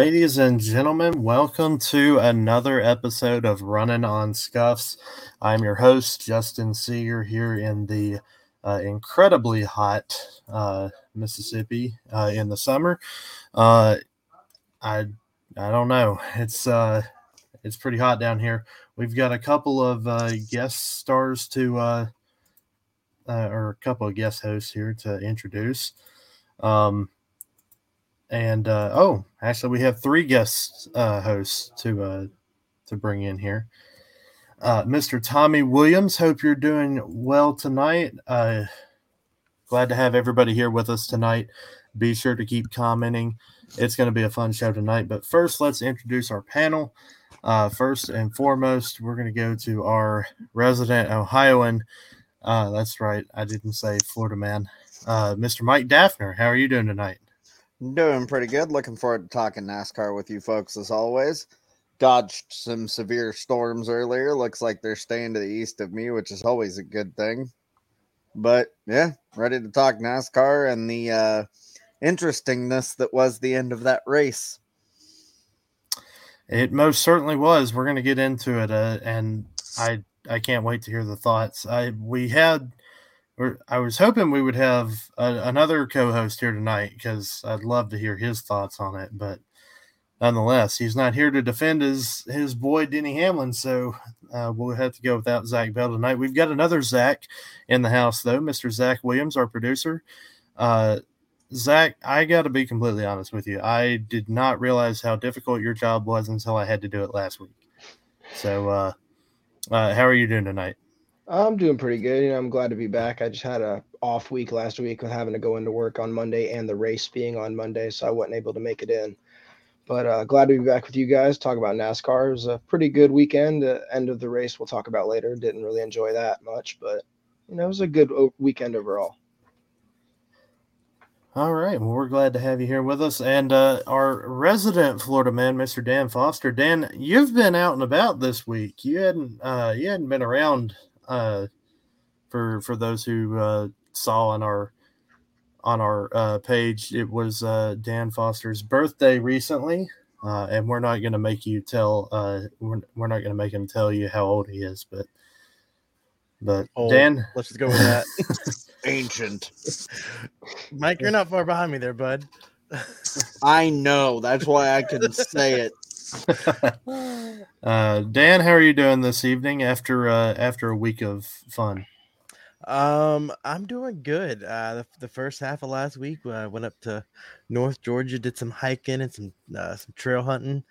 Ladies and gentlemen, welcome to another episode of Running on Scuffs. I'm your host, Justin Seeger, here in the uh, incredibly hot uh, Mississippi uh, in the summer. Uh, I I don't know. It's uh, it's pretty hot down here. We've got a couple of uh, guest stars to, or a couple of guest hosts here to introduce. Um, and uh, oh, actually, we have three guest uh, hosts to uh, to bring in here. Uh, Mr. Tommy Williams, hope you're doing well tonight. Uh, glad to have everybody here with us tonight. Be sure to keep commenting. It's going to be a fun show tonight. But first, let's introduce our panel. Uh, first and foremost, we're going to go to our resident Ohioan. Uh, that's right, I didn't say Florida man. Uh, Mr. Mike Daffner, how are you doing tonight? Doing pretty good. Looking forward to talking NASCAR with you folks as always. Dodged some severe storms earlier. Looks like they're staying to the east of me, which is always a good thing. But yeah, ready to talk NASCAR and the uh, interestingness that was the end of that race. It most certainly was. We're going to get into it, uh, and I I can't wait to hear the thoughts. I we had I was hoping we would have a, another co-host here tonight because I'd love to hear his thoughts on it. But nonetheless, he's not here to defend his his boy Denny Hamlin, so uh, we'll have to go without Zach Bell tonight. We've got another Zach in the house though, Mr. Zach Williams, our producer. Uh, Zach, I got to be completely honest with you. I did not realize how difficult your job was until I had to do it last week. So, uh, uh how are you doing tonight? I'm doing pretty good. You know, I'm glad to be back. I just had a off week last week with having to go into work on Monday and the race being on Monday, so I wasn't able to make it in. But uh, glad to be back with you guys. Talk about NASCAR. It was a pretty good weekend. The end of the race we'll talk about later. Didn't really enjoy that much, but you know, it was a good weekend overall. All right. Well, we're glad to have you here with us. And uh, our resident Florida man, Mr. Dan Foster. Dan, you've been out and about this week. You hadn't uh, you hadn't been around uh, for for those who uh, saw on our on our uh, page, it was uh, Dan Foster's birthday recently, uh, and we're not going to make you tell. Uh, we're, we're not going to make him tell you how old he is, but but old. Dan, let's just go with that. Ancient. Mike, you're not far behind me there, bud. I know. That's why I can say it. uh, Dan, how are you doing this evening after uh, after a week of fun? Um, I'm doing good. Uh, the, the first half of last week, I went up to North Georgia, did some hiking and some uh, some trail hunting,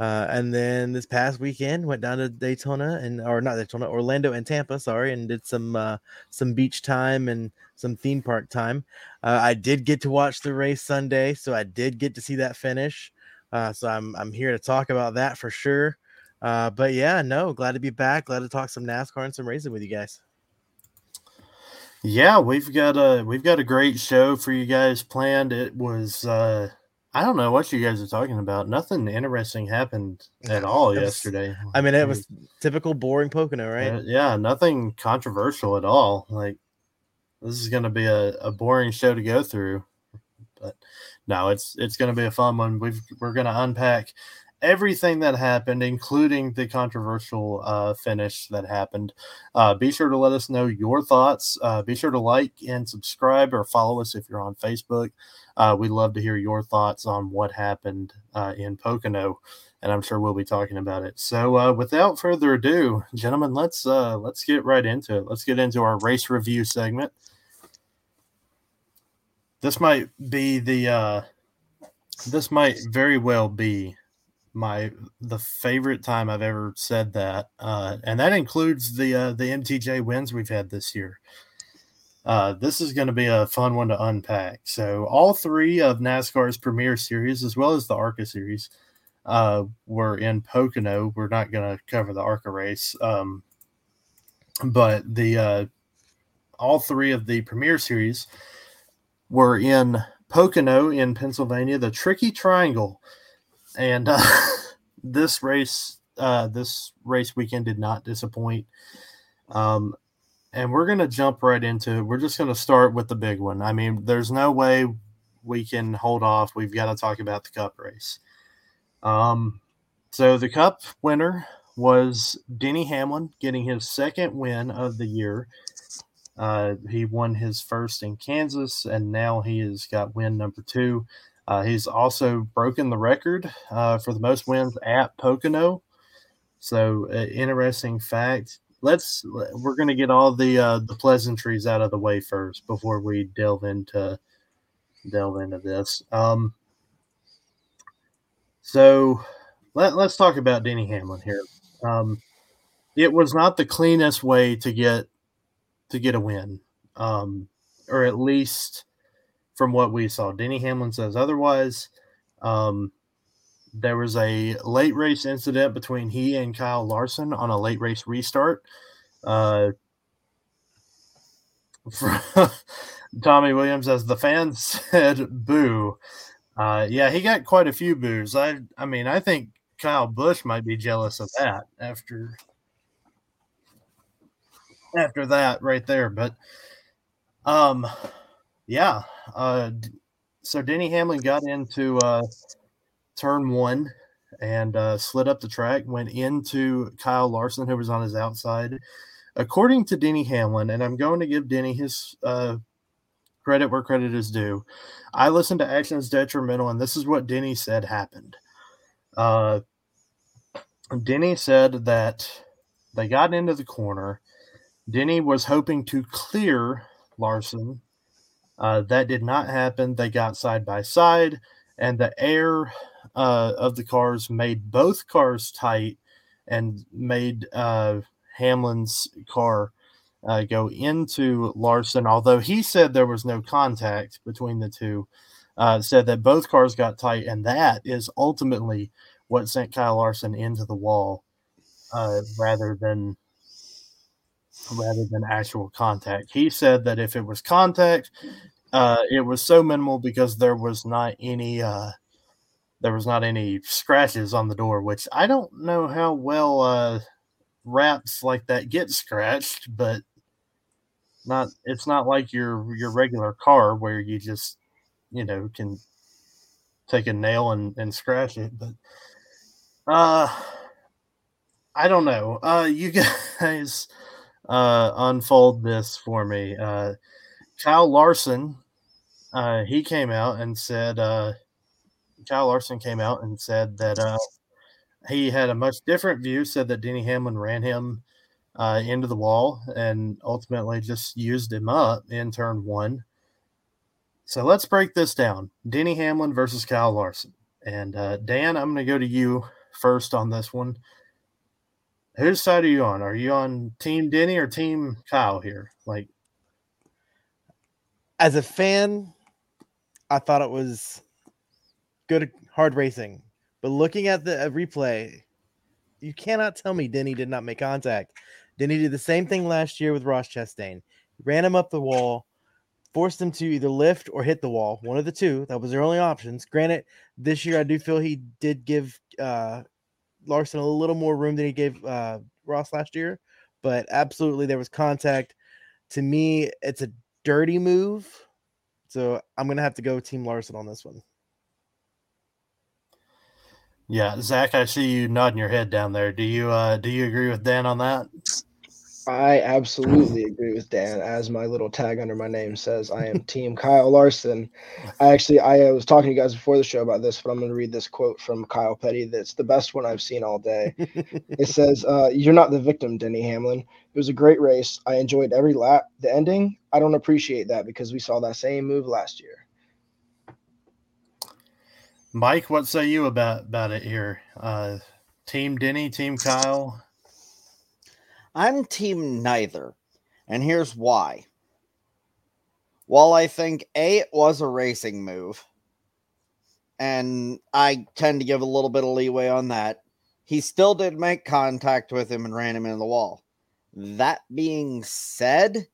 uh, and then this past weekend went down to Daytona and or not Daytona, Orlando and Tampa, sorry, and did some uh, some beach time and some theme park time. Uh, I did get to watch the race Sunday, so I did get to see that finish. Uh, so I'm I'm here to talk about that for sure. Uh, but yeah, no, glad to be back. Glad to talk some NASCAR and some racing with you guys. Yeah, we've got a we've got a great show for you guys planned. It was uh I don't know what you guys are talking about. Nothing interesting happened at all was, yesterday. I mean, it was typical boring Pocono, right? Uh, yeah, nothing controversial at all. Like this is going to be a, a boring show to go through. But no, it's it's going to be a fun one. We've we're going to unpack everything that happened, including the controversial uh, finish that happened. Uh, be sure to let us know your thoughts. Uh, be sure to like and subscribe or follow us if you're on Facebook. Uh, we'd love to hear your thoughts on what happened uh, in Pocono, and I'm sure we'll be talking about it. So, uh, without further ado, gentlemen, let's let's get right into it. Let's get into our race review segment this might be the uh this might very well be my the favorite time I've ever said that, uh, and that includes the uh, the MTJ wins we've had this year. Uh, this is going to be a fun one to unpack. So all three of NASCAR's Premier Series, as well as the ARCA Series, uh, were in Pocono. We're not going to cover the ARCA race, um, but the uh, all three of the Premier Series were in Pocono in Pennsylvania, the Tricky Triangle, and uh, this race, uh, this race weekend did not disappoint. Um, and we're to jump right into it. We're just to start with the big one. I mean, there's no way we can hold off. We've got to talk about the Cup race. Um, so the Cup winner was Denny Hamlin getting his second win of the year. Uh, he won his first in Kansas, and now he has got win number two. Uh, he's also broken the record uh, for the most wins at Pocono. So, uh, interesting fact. Let's we're going to get all the uh, the pleasantries out of the way first before we delve into delve into this. Um, so, let, let's talk about Denny Hamlin here. Um, it was not the cleanest way to get to get a win, um, or at least from what we saw. Denny Hamlin says otherwise. Um, there was a late race incident between he and Kyle Larson on a late race restart. Uh, Tommy Williams, as the fans said, boo. Uh, yeah, he got quite a few boos. I, I mean, I think Kyle Busch might be jealous of that after after that right there. But um, yeah. Uh, so Denny Hamlin got into uh, turn one and uh, slid up the track, went into Kyle Larson, who was on his outside. According to Denny Hamlin, and I'm going to give Denny his uh, credit where credit is due. I listened to Actions Detrimental, and this is what Denny said happened. Uh, Denny said that they got into the corner. Denny was hoping to clear Larson. Uh, that did not happen. They got side by side, and the air uh, of the cars made both cars tight and made uh, Hamlin's car uh, go into Larson. Although he said there was no contact between the two, uh, said that both cars got tight, and that is ultimately what sent Kyle Larson into the wall uh, rather than rather than actual contact. He said that if it was contact, uh, it was so minimal because there was not any uh, there was not any scratches on the door, which I don't know how well uh, wraps like that get scratched, but not it's not like your your regular car where you just you know can take a nail and, and scratch it, but uh I don't know. Uh you guys uh, unfold this for me. Uh, Kyle Larson, uh, he came out and said, uh, Kyle Larson came out and said that uh, he had a much different view, said that Denny Hamlin ran him uh, into the wall and ultimately just used him up in turn one. So let's break this down Denny Hamlin versus Kyle Larson. And uh, Dan, I'm going to go to you first on this one whose side are you on? Are you on Team Denny or Team Kyle here? Like, as a fan, I thought it was good, hard racing. But looking at the uh, replay, you cannot tell me Denny did not make contact. Denny did the same thing last year with Ross Chastain. Ran him up the wall, forced him to either lift or hit the wall, one of the two. That was their only options. Granted, this year I do feel he did give uh, Larson a little more room than he gave uh, Ross last year, but absolutely there was contact. To me, it's a dirty move. So I'm gonna have to go Team Larson on this one. Yeah, Zach, I see you nodding your head down there. Do you uh do you agree with Dan on that? I absolutely agree with Dan. As my little tag under my name says, I am Team Kyle Larson. I actually I was talking to you guys before the show about this, but I'm going to read this quote from Kyle Petty. That's the best one I've seen all day. it says, uh, "You're not the victim, Denny Hamlin. It was a great race. I enjoyed every lap. The ending, I don't appreciate that because we saw that same move last year." Mike, what say you about about it here? Uh, team Denny, Team Kyle. I'm team neither. And here's why. While I think A, it was a racing move, and I tend to give a little bit of leeway on that, he still did make contact with him and ran him into the wall. That being said,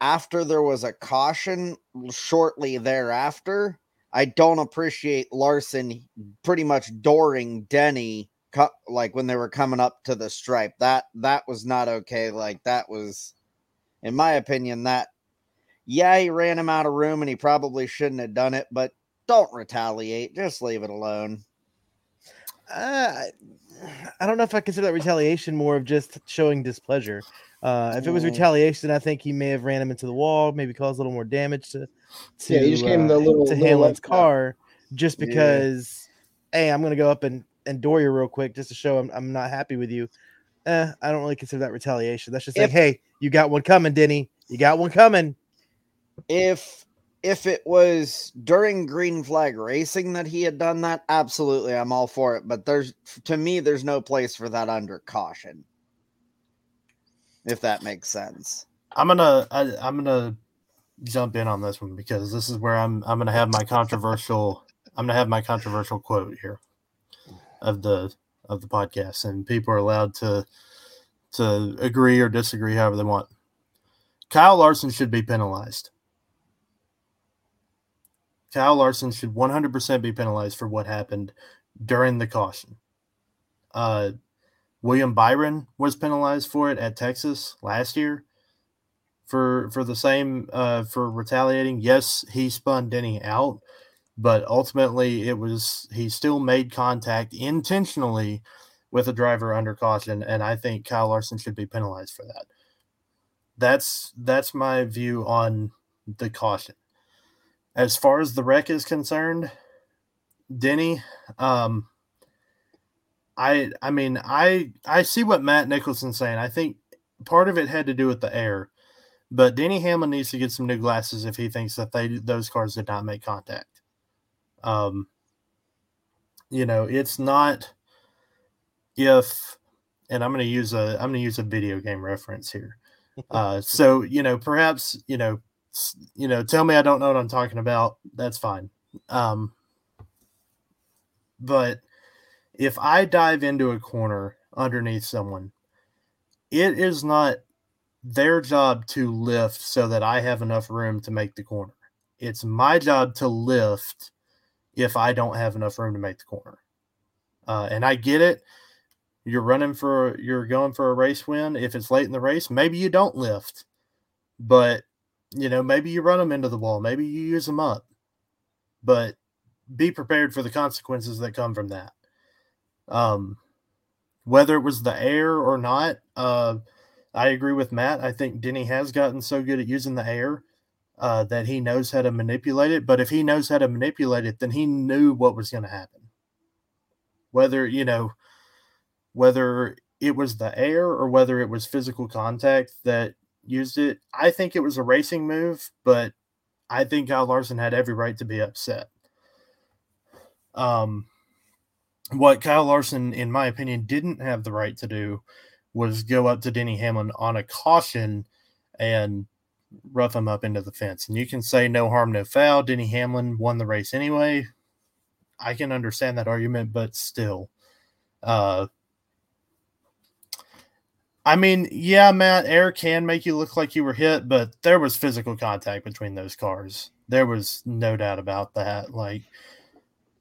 after there was a caution shortly thereafter, I don't appreciate Larson pretty much dooring Denny like when they were coming up to the stripe. That that was not okay. Like that was, in my opinion, that yeah, he ran him out of room and he probably shouldn't have done it, but don't retaliate. Just leave it alone. Uh, I don't know if I consider that retaliation more of just showing displeasure. Uh, if it was Mm. retaliation, I think he may have ran him into the wall, maybe caused a little more damage to, to Yeah, you just gave him the uh, little- to little Hamlin's car just Yeah. because, hey, I'm gonna go up and and Doria real quick just to show I'm I'm not happy with you. Eh, I don't really consider that retaliation. That's just like, hey, you got one coming, Denny. You got one coming. if if it was during green flag racing that he had done that absolutely i'm all for it but there's to me there's no place for that under caution if that makes sense I'm gonna I, I'm gonna jump in on this one because this is where I'm I'm gonna have my controversial I'm gonna have my controversial quote here of the of the podcast, and people are allowed to to agree or disagree however they want. Kyle Larson should be penalized. Kyle Larson should 100% be penalized for what happened during the caution. Uh, William Byron was penalized for it at Texas last year for for the same uh, for retaliating. Yes, he spun Denny out, but ultimately it was he still made contact intentionally with a driver under caution, and I think Kyle Larson should be penalized for that. That's that's my view on the caution. As far as the wreck is concerned, Denny, um, I I mean I I see what Matt Nicholson's saying. I think part of it had to do with the air, but Denny Hamlin needs to get some new glasses if he thinks that they those cars did not make contact. Um, you know, it's not if, and I'm going to use a I'm going to use a video game reference here. Uh, so you know, perhaps you know, you know, tell me I don't know what I'm talking about. That's fine. Um, but if I dive into a corner underneath someone, it is not their job to lift so that I have enough room to make the corner. It's my job to lift if I don't have enough room to make the corner. Uh, and I get it. You're running for, you're going for a race win. If it's late in the race, maybe you don't lift, but you know, maybe you run them into the wall, maybe you use them up, but be prepared for the consequences that come from that. Um, whether it was the air or not, uh, I agree with Matt. I think Denny has gotten so good at using the air uh, that he knows how to manipulate it. But if he knows how to manipulate it, then he knew what was going to happen. Whether, you know, whether it was the air or whether it was physical contact that used it, I think it was a racing move, but I think Kyle Larson had every right to be upset. Um, what Kyle Larson, in my opinion, didn't have the right to do was go up to Denny Hamlin on a caution and rough him up into the fence. And you can say no harm, no foul. Denny Hamlin won the race anyway. I can understand that argument, but still. Uh, I mean, yeah, Matt, air can make you look like you were hit, but there was physical contact between those cars. There was no doubt about that. Like,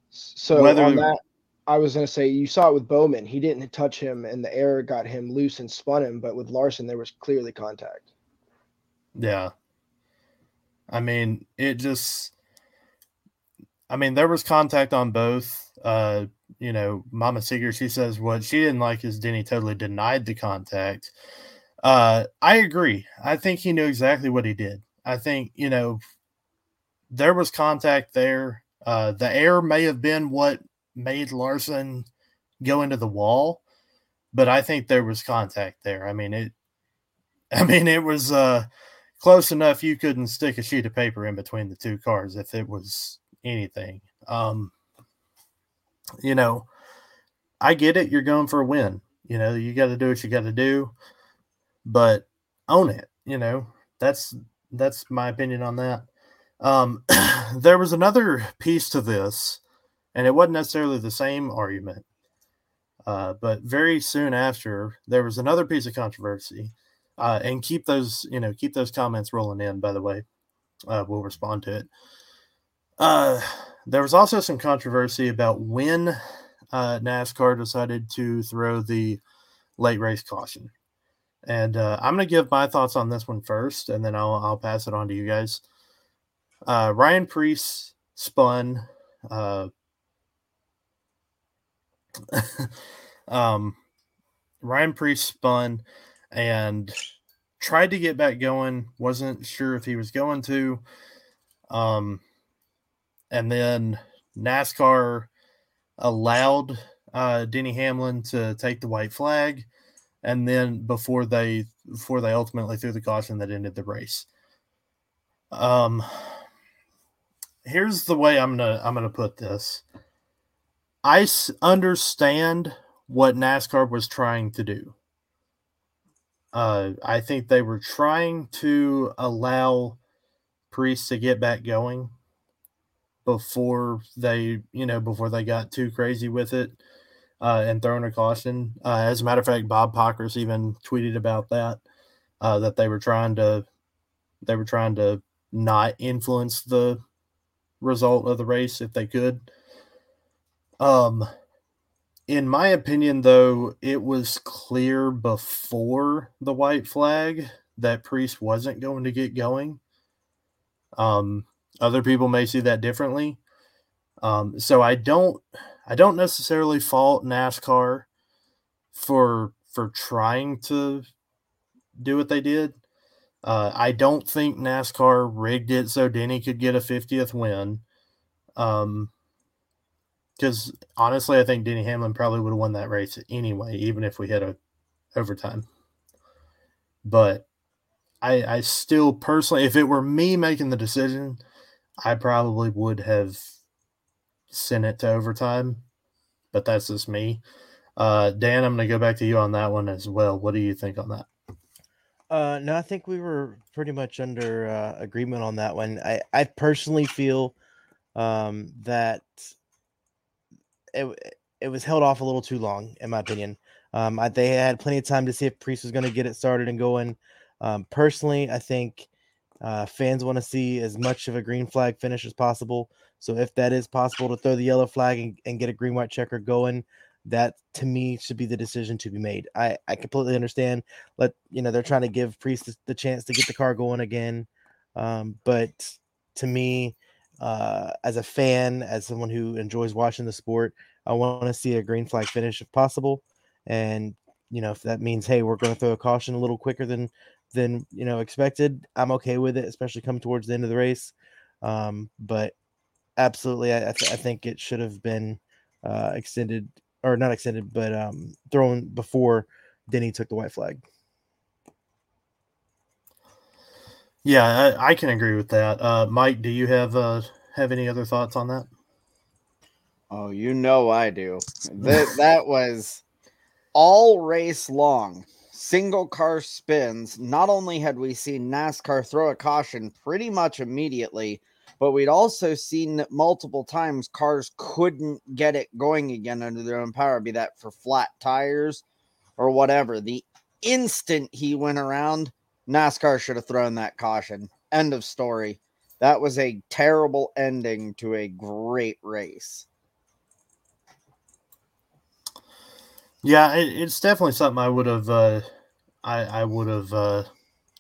So Whether- on that, I was gonna say you saw it with Bowman. He didn't touch him, and the air got him loose and spun him. But with Larson, there was clearly contact. Yeah. I mean, it just I mean, there was contact on both. Uh, you know, Mama Seeger, she says what she didn't like is Denny totally denied the contact. Uh, I agree. I think he knew exactly what he did. I think, you know, there was contact there. Uh, the air may have been what made Larson go into the wall, but I think there was contact there. I mean, it I mean, it was uh close enough you couldn't stick a sheet of paper in between the two cars if it was anything. Um, you know, I get it. You're going for a win. You know, you got to do what you got to do, but own it. You know, that's that's my opinion on that. Um, there was another piece to this, and it wasn't necessarily the same argument, uh, but very soon after, there was another piece of controversy uh, and keep those you know keep those comments rolling in by the way. Uh, we'll respond to it. Uh, there was also some controversy about when uh, nascar decided to throw the late race caution. And uh, i'm going to give my thoughts on this one first and then i'll, I'll pass it on to you guys. Uh, Ryan Preece spun um, Ryan Preece spun and tried to get back going. Wasn't sure if he was going to. Um, and then NASCAR allowed uh, Denny Hamlin to take the white flag, and then before they before they ultimately threw the caution that ended the race. Um, here's the way I'm gonna I'm gonna put this. I understand what NASCAR was trying to do. Uh, I think they were trying to allow priests to get back going before they, you know, before they got too crazy with it uh, and throwing a caution. Uh, as a matter of fact, Bob Pockrass even tweeted about that, uh, that they were trying to, they were trying to not influence the result of the race if they could. Um, in my opinion, though, it was clear before the white flag that Preece wasn't going to get going. Um, other people may see that differently. Um, so I don't, I don't necessarily fault NASCAR for for trying to do what they did. Uh, I don't think NASCAR rigged it so Denny could get a 50th win. Um, because honestly, I think Denny Hamlin probably would have won that race anyway, even if we had a overtime. But I, I still personally, if it were me making the decision, I probably would have sent it to overtime. But that's just me. Uh, Dan, I'm going to go back to you on that one as well. What do you think on that? Uh, no, I think we were pretty much under uh, agreement on that one. I, I personally feel um, that it it was held off a little too long, in my opinion. Um, I, they had plenty of time to see if Preece was going to get it started and going. Um, personally, I think uh, fans want to see as much of a green flag finish as possible. So if that is possible to throw the yellow flag and, and get a green white checker going, that to me should be the decision to be made. I, I completely understand. Let you know they're trying to give Preece the, the chance to get the car going again, um, but to me, uh, as a fan, as someone who enjoys watching the sport, I want to see a green flag finish if possible. And you know, if that means hey, we're going to throw a caution a little quicker than than you know expected, I'm okay with it, especially come towards the end of the race. Um, but absolutely, I, I, th- I, think it should have been uh, extended or not extended, but um, thrown before Denny took the white flag. Yeah, I, I, can agree with that. Uh, Mike, do you have uh, have any other thoughts on that? Oh, you know I do. that that was all race long. Single car spins. Not only had we seen NASCAR throw a caution pretty much immediately, but we'd also seen that multiple times cars couldn't get it going again under their own power, be that for flat tires or whatever. The instant he went around, NASCAR should have thrown that caution. End of story. That was a terrible ending to a great race. Yeah, it, it's definitely something I would have. Uh, I I would have uh,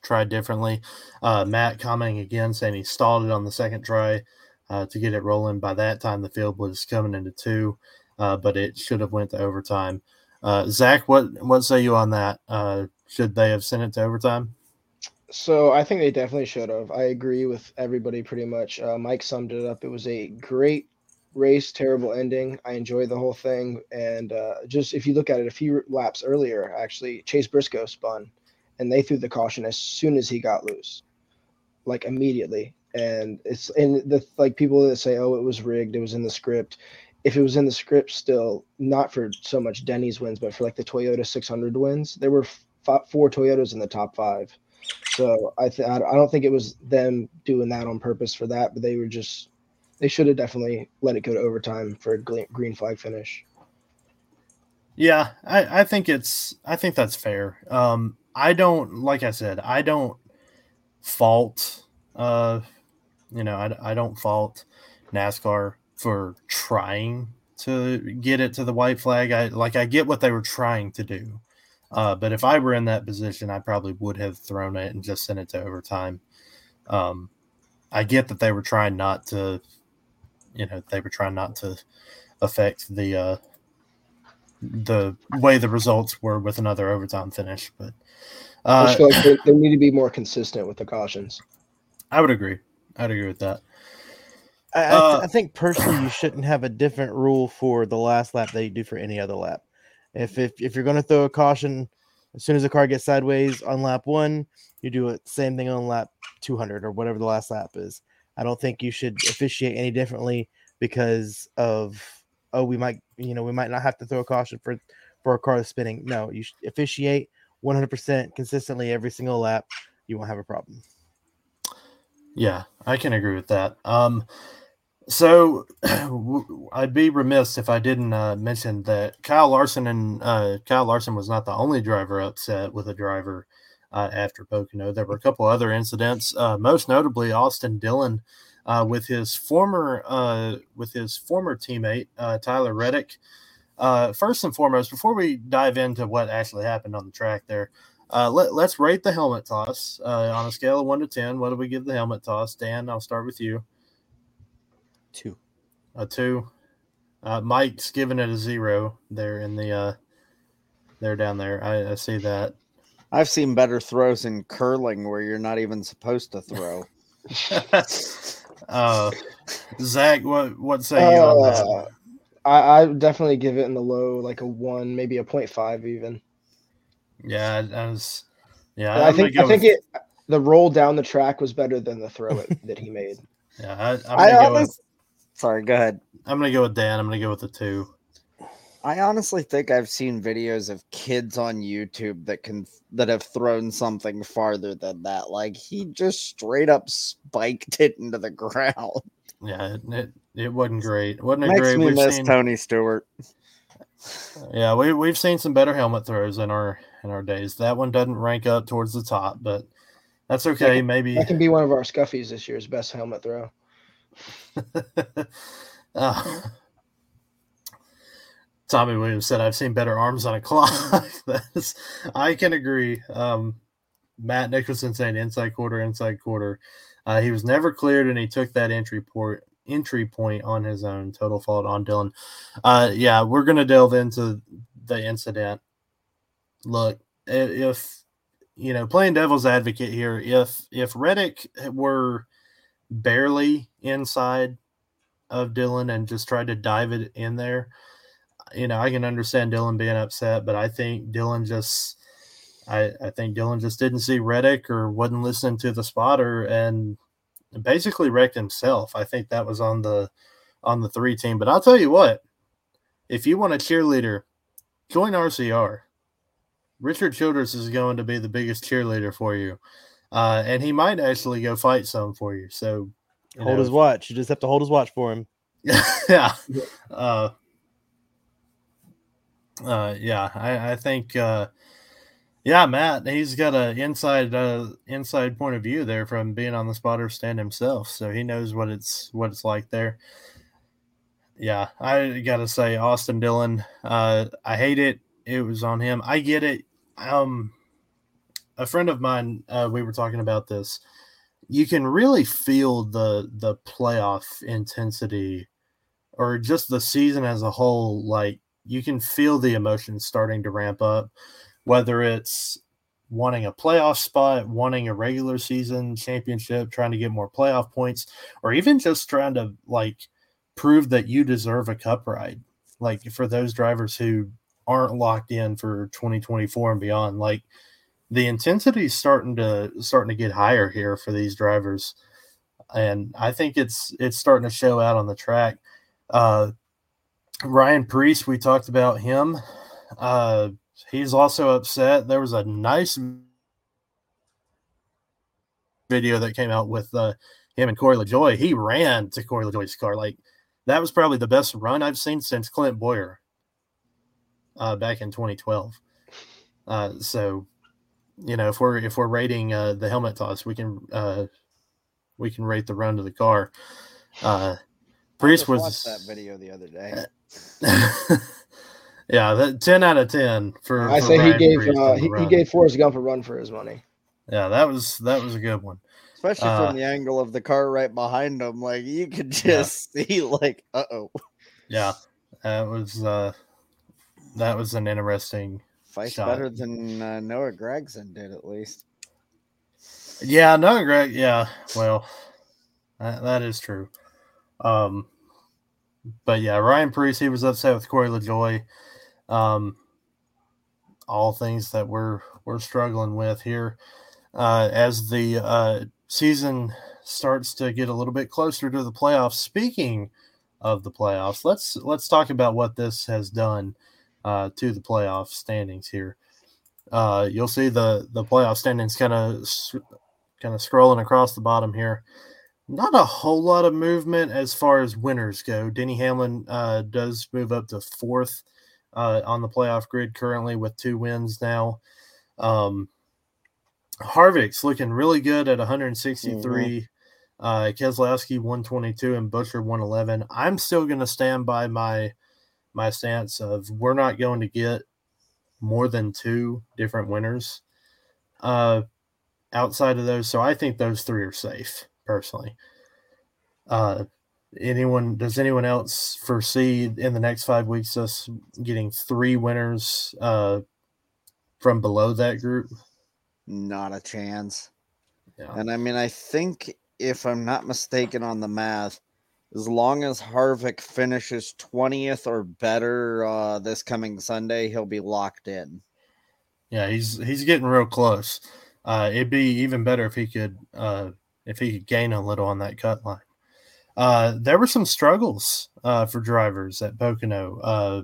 tried differently. Uh, Matt commenting again saying he stalled it on the second try uh, to get it rolling. By that time, the field was coming into two, uh, but it should have went to overtime. Uh, Zach, what what say you on that? Should they have sent it to overtime? So I think they definitely should have. I agree with everybody pretty much. Uh, Mike summed it up. It was a great race, terrible ending. I enjoyed the whole thing, and uh, just if you look at it, a few laps earlier, actually, Chase Briscoe spun, and they threw the caution as soon as he got loose, like immediately. And it's and the like people that say, "Oh, it was rigged. It was in the script." If it was in the script, still not for so much Denny's wins, but for like the Toyota 600 wins, there were f- four Toyotas in the top five so I th- I don't think it was them doing that on purpose for that, but they were just they should have definitely let it go to overtime for a green flag finish. Yeah, I, I think it's I think that's fair. Um, I don't like I said I don't fault uh you know I, I don't fault NASCAR for trying to get it to the white flag. I like I get what they were trying to do. Uh, but if I were in that position, I probably would have thrown it and just sent it to overtime. Um, I get that they were trying not to, you know, they were trying not to affect the uh, the way the results were with another overtime finish. But I uh, just feel like they, they need to be more consistent with the cautions. I would agree. I'd agree with that. I, I, Uh, th- I think personally, you shouldn't have a different rule for the last lap that you do for any other lap. If if, if you're going to throw a caution as soon as the car gets sideways on lap one, you do it same thing on lap 200 or whatever the last lap is. I don't think you should officiate any differently because of oh we might you know we might not have to throw a caution for for a car that's spinning. No, you should officiate 100% consistently every single lap. You won't have a problem. Yeah, I can agree with that. Um, so I'd be remiss if I didn't uh, mention that Kyle Larson and uh, Kyle Larson was not the only driver upset with a driver uh, after Pocono. There were a couple other incidents, uh, most notably Austin Dillon uh, with his former uh, with his former teammate Tyler Reddick. First and foremost, before we dive into what actually happened on the track there, let, us rate the helmet toss on a scale of one to 10. What do we give the helmet toss? Dan, I'll start with you. Two. A two. Uh, Mike's giving it a zero there in the, uh, there down there. I, I see that. I've seen better throws in curling where you're not even supposed to throw. uh, Zach, what, what say you on that? Uh, I, I definitely give it in the low, like a one, maybe a 0.5 even. Yeah, I, I was, yeah, I I'm think I think with- it the roll down the track was better than the throw it that he made. yeah, I, I'm I gonna go with, honest- Sorry, go ahead. I'm gonna go with Dan. I'm gonna go with the two. I honestly think I've seen videos of kids on YouTube that can that have thrown something farther than that. Like he just straight up spiked it into the ground. Yeah, it, it, it wasn't great. It wasn't a Makes great. me We've miss seen, Tony Stewart. Yeah, we we've seen some better helmet throws in our in our days. That one doesn't rank up towards the top, but that's okay. Maybe That can be one of our Scuffies this year's best helmet throw. uh, Tommy Williams said, "I've seen better arms on a clock." I can agree. Um, Matt Nicholson saying inside quarter, inside quarter. Uh, he was never cleared, and he took that entry port entry point on his own. Total fault on Dillon. Uh, yeah, we're gonna delve into the incident. Look, if you know, playing devil's advocate here, if if Reddick were barely inside of Dillon and just tried to dive it in there, you know, I can understand Dillon being upset, but I think Dillon just I, I think Dillon just didn't see Reddick or wasn't listening to the spotter and basically wrecked himself. I think that was on the on the three team. But I'll tell you what, if you want a cheerleader, join RCR. Richard Childress is going to be the biggest cheerleader for you. Uh, and he might actually go fight some for you. So you Hold know, his watch. You just have to hold his watch for him. yeah. Uh, uh, yeah, I, I think, uh, yeah, Matt, he's got a inside, uh, inside point of view there from being on the spotter stand himself. So he knows what it's, what it's like there. Yeah. I gotta say Austin Dillon, uh, I hate it. It was on him. I get it. Um, a friend of mine, uh, we were talking about this. You can really feel the the playoff intensity or just the season as a whole, like you can feel the emotions starting to ramp up, whether it's wanting a playoff spot, wanting a regular season championship, trying to get more playoff points, or even just trying to like prove that you deserve a cup ride. Like for those drivers who aren't locked in for 2024 and beyond, like the intensity is starting to starting to get higher here for these drivers. And I think it's it's starting to show out on the track. Uh, Ryan Preece, we talked about him. Uh, he's also upset. There was a nice video that came out with uh, him and Corey LaJoie. He ran to Corey LaJoie's car. Like that was probably the best run I've seen since Clint Bowyer uh, back in 2012. Uh, so, you know, if we're if we're rating uh, the helmet toss, we can uh, we can rate the run to the car. Uh, Preece was that video the other day. yeah, that ten out of ten for. I for say he gave uh, he, he gave Forrest Gump a run for his money. Yeah, that was that was a good one. Especially Uh, from the angle of the car right behind him. Like you could Yeah. just see like, uh oh. Yeah, that was uh, that was an interesting. Fights better than uh, Noah Gragson did, at least. Yeah, Noah Greg. Yeah, well, that, that is true. Um, but yeah, Ryan Preece, he was upset with Corey LaJoie. Um, all things that we're we're struggling with here uh, as the uh, season starts to get a little bit closer to the playoffs. Speaking of the playoffs, let's let's talk about what this has done uh, to the playoff standings here. Uh, you'll see the the playoff standings kind of kind of scrolling across the bottom here. Not a whole lot of movement as far as winners go. Denny Hamlin uh, does move up to fourth uh, on the playoff grid currently with two wins now. Um, Harvick's looking really good at 163. Uh, Keselowski 122 and Buescher 111. I'm still going to stand by my my stance of we're not going to get more than two different winners uh, outside of those. So I think those three are safe personally. Uh, anyone does anyone else foresee in the next five weeks us getting three winners uh, from below that group? Not a chance. Yeah. And I mean, I think if I'm not mistaken on the math, as long as Harvick finishes 20th or better uh, this coming Sunday, he'll be locked in. Yeah, he's he's getting real close. Uh, it'd be even better if he could uh, if he could gain a little on that cut line. Uh, there were some struggles uh, for drivers at Pocono. Uh,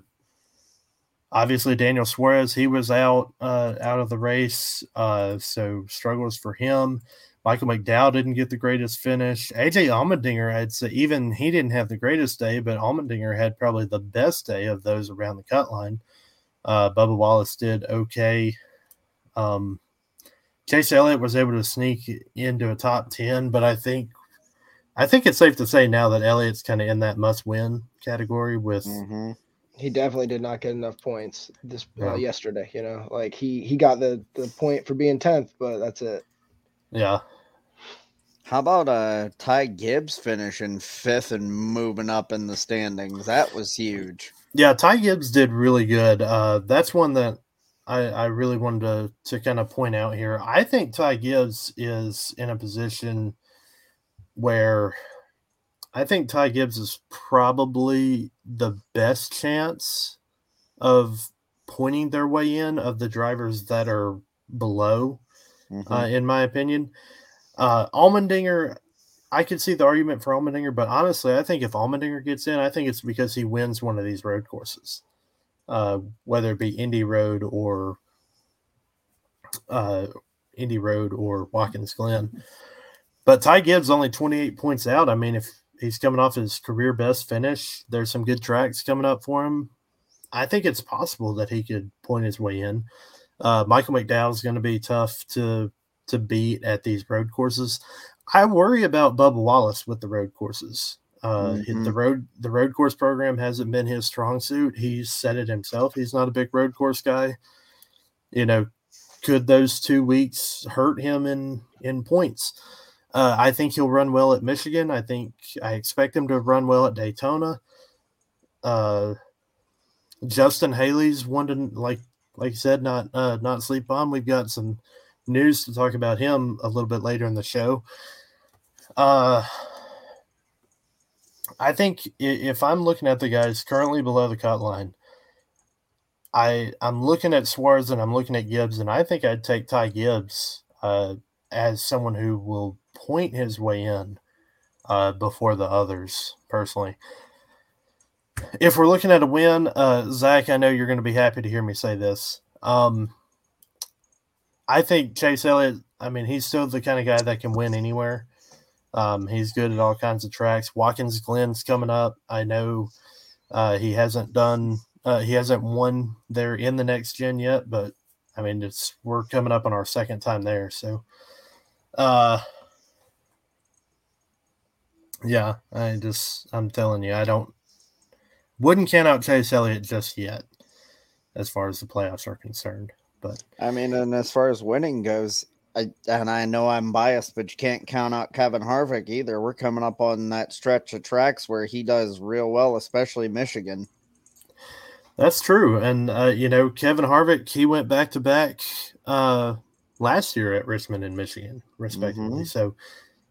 obviously, Daniel Suarez he was out out of the race, so struggles for him. Michael McDowell didn't get the greatest finish. AJ Allmendinger, I'd say even he didn't have the greatest day, but Allmendinger had probably the best day of those around the cut line. Uh, Bubba Wallace did okay. Um, Chase Elliott was able to sneak into a top ten, but I think I think it's safe to say now that Elliott's kind of in that must-win category with Mm-hmm. He definitely did not get enough points this Yeah. uh, yesterday. You know, like he he got the the point for being tenth, but that's it. Yeah. How about uh, Ty Gibbs finishing fifth and moving up in the standings? That was huge. Yeah, Ty Gibbs did really good. Uh, that's one that I, I really wanted to, to kind of point out here. I think Ty Gibbs is in a position where I think Ty Gibbs is probably the best chance of pointing their way in of the drivers that are below, Mhm. uh, in my opinion. Uh, Allmendinger, I could see the argument for Allmendinger, but honestly, I think if Allmendinger gets in, I think it's because he wins one of these road courses, uh, whether it be Indy Road or uh, Indy Road or Watkins Glen. But Ty Gibbs only 28 points out. I mean, if he's coming off his career best finish, there's some good tracks coming up for him. I think it's possible that he could point his way in. Uh, Michael McDowell is going to be tough to to beat at these road courses. I worry about Bubba Wallace with the road courses. Uh, Mhm. The road the road course program hasn't been his strong suit. He's said it himself. He's not a big road course guy. You know, could those two weeks hurt him in in points? Uh, I think he'll run well at Michigan. I think I expect him to run well at Daytona. Uh, Justin Haley's one to like like you said, not uh, not sleep on. We've got some news to talk about him a little bit later in the show. Uh, I think if I'm looking at the guys currently below the cut line, I I'm looking at Suarez and I'm looking at Gibbs, and I think I'd take Ty Gibbs uh, as someone who will point his way in uh, before the others. Personally, if we're looking at a win, uh, Zach, I know you're going to be happy to hear me say this. Um, I think Chase Elliott. I mean, he's still the kind of guy that can win anywhere. Um, he's good at all kinds of tracks. Watkins Glen's coming up. I know uh, he hasn't done. Uh, he hasn't won there in the next gen yet, but I mean, it's we're coming up on our second time there. So, uh, yeah, I just I'm telling you, I don't wouldn't count out Chase Elliott just yet, as far as the playoffs are concerned. But I mean, and as far as winning goes, I and I know I'm biased, but you can't count out Kevin Harvick either. We're coming up on that stretch of tracks where he does real well, especially Michigan. That's true, and uh, you know Kevin Harvick, he went back to back uh, last year at Richmond and Michigan, respectively. Mhm. So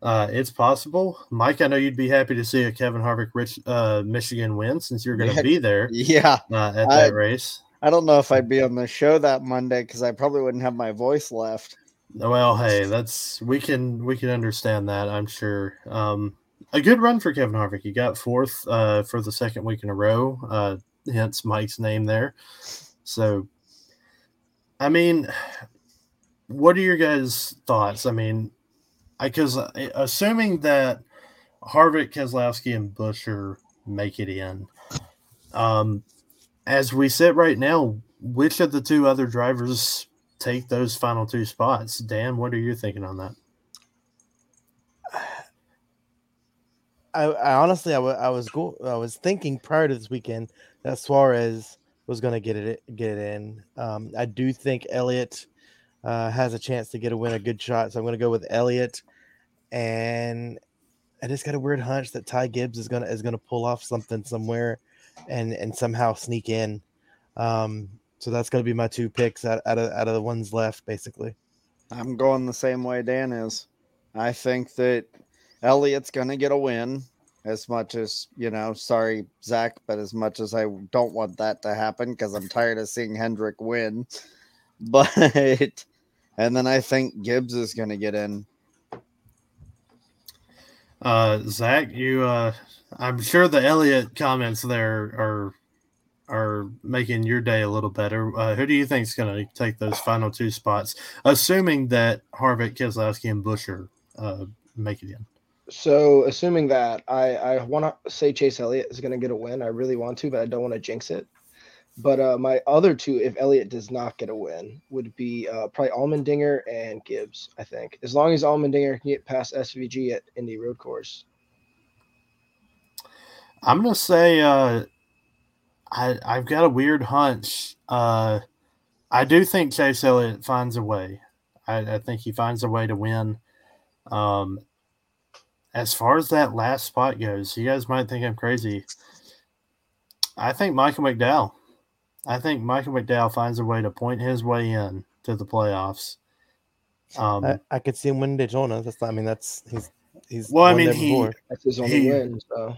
uh, it's possible. Mike, I know you'd be happy to see a Kevin Harvick Rich uh, Michigan win since you're going to Yeah. be there Yeah, uh, at I- that race. I don't know if I'd be on the show that Monday because I probably wouldn't have my voice left. Well, hey, that's we can we can understand that. I'm sure. Um, a good run for Kevin Harvick. He got fourth uh, for the second week in a row. Uh, hence Mike's name there. So, I mean, what are your guys' thoughts? I mean, because assuming that Harvick, Keselowski, and Buescher make it in, um, as we sit right now, which of the two other drivers take those final two spots? Dan, what are you thinking on that? I, I honestly, I was go- I was thinking prior to this weekend that Suarez was going to get it get it in. Um, I do think Elliott uh, has a chance to get a win, a good shot. So I'm going to go with Elliott, and I just got a weird hunch that Ty Gibbs is gonna is gonna pull off something somewhere, and and somehow sneak in. Um, so that's to be my two picks out, out of out of the ones left, basically. I'm going the same way Dan is. I think that Elliott's to get a win. As much as you know, sorry Zach, but as much as I don't want that to happen because I'm tired of seeing Hendrick win. But and then I think Gibbs is to get in. Uh, Zach, you, uh, I'm sure the Elliott comments there are are making your day a little better. Uh, who do you think is going to take those final two spots, assuming that Harvick, Keselowski, and Buescher uh, make it in? So, assuming that I, I want to say Chase Elliott is going to get a win, I really want to, but I don't want to jinx it. But uh, my other two, if Elliott does not get a win, would be uh, probably Allmendinger and Gibbs. I think as long as Allmendinger can get past SVG at Indy Road Course. I'm gonna say uh, I I've got a weird hunch. Uh, I do think Chase Elliott finds a way. I, I think he finds a way to win. Um, as far as that last spot goes, you guys might think I'm crazy. I think Michael McDowell. I think Michael McDowell finds a way to point his way in to the playoffs. Um, I, I could see him win Daytona. That's I mean that's he's he's well, I mean, there he before. That's his only He- win. So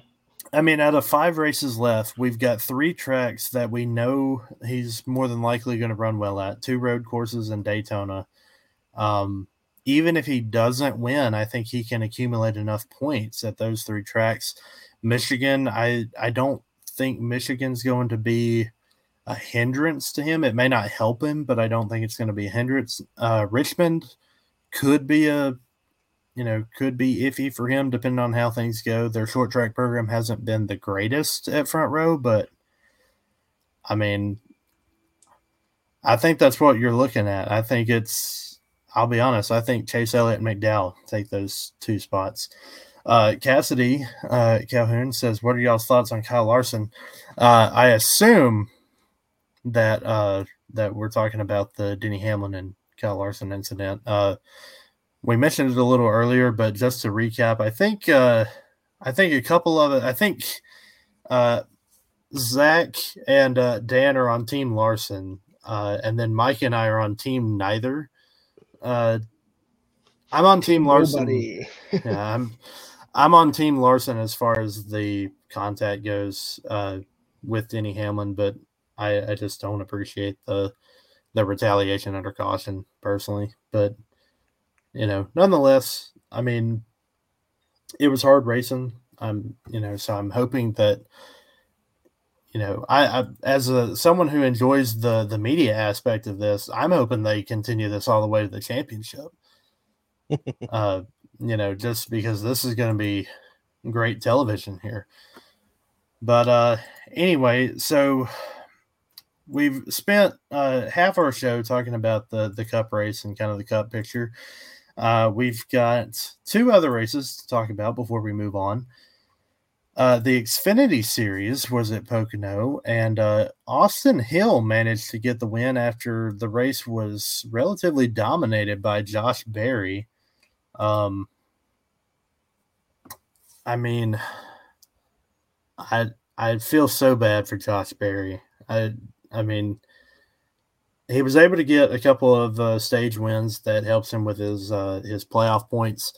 I mean, out of five races left, we've got three tracks that we know he's more than likely going to run well at two road courses and Daytona. Um, even if he doesn't win, I think he can accumulate enough points at those three tracks. Michigan, I, I don't think Michigan's going to be a hindrance to him. It may not help him, but I don't think it's going to be a hindrance. Uh, Richmond could be a you know, could be iffy for him depending on how things go. Their short track program hasn't been the greatest at front row, but I mean, I think that's what you're looking at. I think it's, I'll be honest, I think Chase Elliott and McDowell take those two spots. Uh, Cassidy uh, Calhoun says, What are y'all's thoughts on Kyle Larson? Uh, I assume that uh, that we're talking about the Denny Hamlin and Kyle Larson incident. Uh, we mentioned it a little earlier, but just to recap, I think uh, I think a couple of it. I think uh, Zach and uh, Dan are on Team Larson, uh, and then Mike and I are on Team Neither. Uh, I'm on Team Larson. Yeah, I'm I'm on Team Larson as far as the contact goes uh, with Denny Hamlin, but I, I just don't appreciate the the retaliation under caution personally. But you know, nonetheless, I mean, it was hard racing. I'm, you know, so I'm hoping that, you know, I, I as a someone who enjoys the the media aspect of this, I'm hoping they continue this all the way to the championship. uh, you know, just because this is going to be great television here. But uh, anyway, so we've spent uh, half our show talking about the the cup race and kind of the cup picture. Uh, we've got two other races to talk about before we move on. Uh, the Xfinity Series was at Pocono, and uh, Austin Hill managed to get the win after the race was relatively dominated by Josh Berry. Um, I mean, I I feel so bad for Josh Berry. I I mean, he was able to get a couple of uh, stage wins that helps him with his uh, his playoff points.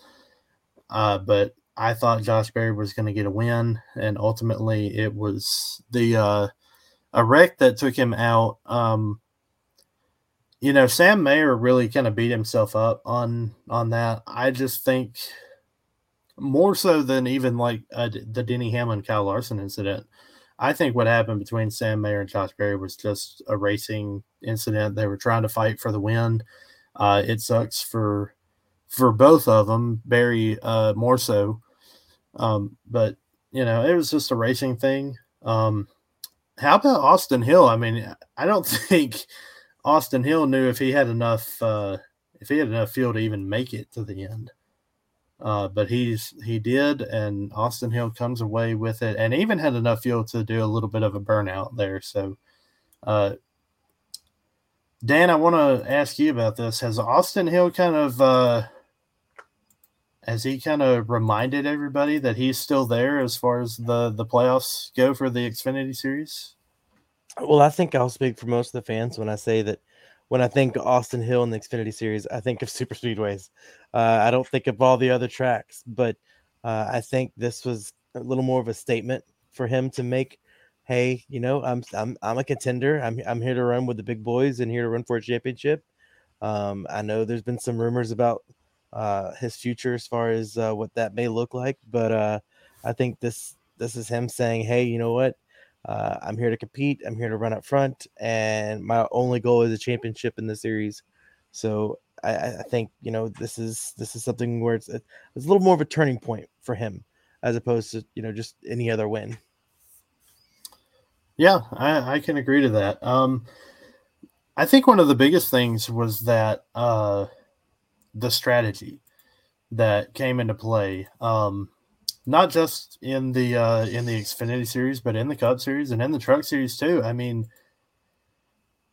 Uh, but I thought Josh Berry was going to get a win, and ultimately it was the uh, a wreck that took him out. Um, you know, Sam Mayer really kind of beat himself up on on that. I just think more so than even like the Denny Hamlin Kyle Larson incident. I think what happened between Sam Mayer and Josh Berry was just a racing incident. They were trying to fight for the win. Uh, it sucks for for both of them, Berry uh, more so. Um, but you know, it was just a racing thing. Um, how about Austin Hill? I mean, I don't think Austin Hill knew if he had enough uh, if he had enough fuel to even make it to the end. Uh, but he's he did, and Austin Hill comes away with it, and even had enough fuel to do a little bit of a burnout there. So, uh, Dan, I want to ask you about this. Has Austin Hill kind of uh, has he kind of reminded everybody that he's still there as far as the the playoffs go for the Xfinity Series? Well, I think I'll speak for most of the fans when I say that when I think Austin Hill in the Xfinity Series, I think of super speedways. Uh, I don't think of all the other tracks, but uh, I think this was a little more of a statement for him to make. Hey, you know, I'm I'm I'm a contender. I'm I'm here to run with the big boys and here to run for a championship. Um, I know there's been some rumors about uh, his future as far as uh, what that may look like, but uh, I think this this is him saying, "Hey, you know what? Uh, I'm here to compete. I'm here to run up front, and my only goal is a championship in the series. So I, I think you know this is this is something where it's it's a little more of a turning point for him as opposed to you know just any other win. Yeah, I, I can agree to that. Um, I think one of the biggest things was that uh, the strategy that came into play. Um, not just in the uh, in the Xfinity series, but in the Cup series and in the Truck series too. I mean,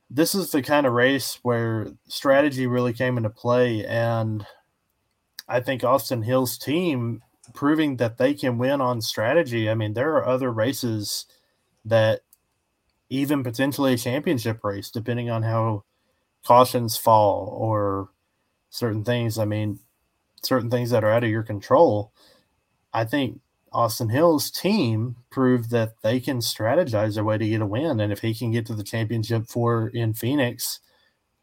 this is the kind of race where strategy really came into play, and I think Austin Hill's team proving that they can win on strategy. I mean, there are other races that even potentially a championship race, depending on how cautions fall or certain things. I mean, certain things that are out of your control I think Austin Hill's team proved that they can strategize their way to get a win. And if he can get to the championship four in Phoenix,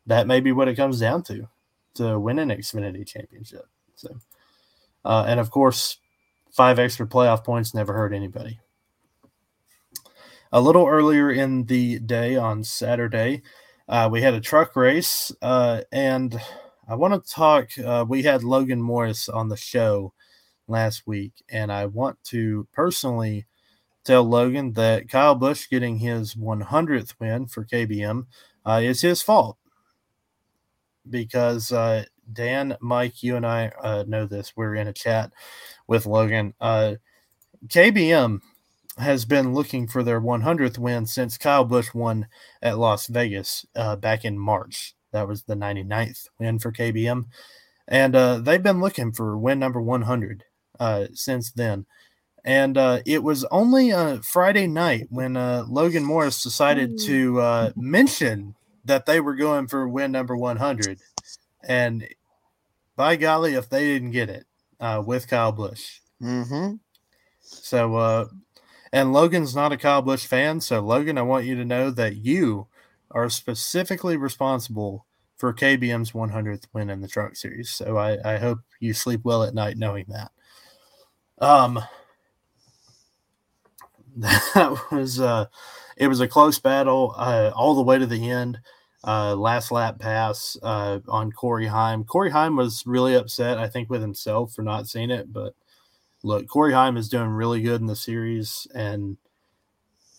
that may be what it comes down to to win an Xfinity championship. So, uh, and of course, five extra playoff points never hurt anybody. A little earlier in the day on Saturday, uh, we had a truck race, uh, and I want to talk. Uh, we had Logan Morris on the show last week. And I want to personally tell Logan that Kyle Busch getting his 100th win for KBM uh, is his fault because uh, Dan, Mike, you and I uh, know this. We're in a chat with Logan. Uh, KBM has been looking for their 100th win since Kyle Busch won at Las Vegas uh, back in March. That was the 99th win for KBM. And uh, they've been looking for win number 100 uh, since then. And uh, it was only uh, Friday night when uh, Logan Morris decided to uh, mention that they were going for win number 100. And by golly, if they didn't get it uh, with Kyle Busch. Mm-hmm. So, uh, and Logan's not a Kyle Busch fan. So, Logan, I want you to know that you are specifically responsible for KBM's 100th win in the Truck Series. So, I, I hope you sleep well at night knowing that. Um, that was uh, it was a close battle uh, all the way to the end. Uh, last lap pass uh, on Corey Heim. Corey Heim was really upset, I think, with himself for not seeing it. But look, Corey Heim is doing really good in the series, and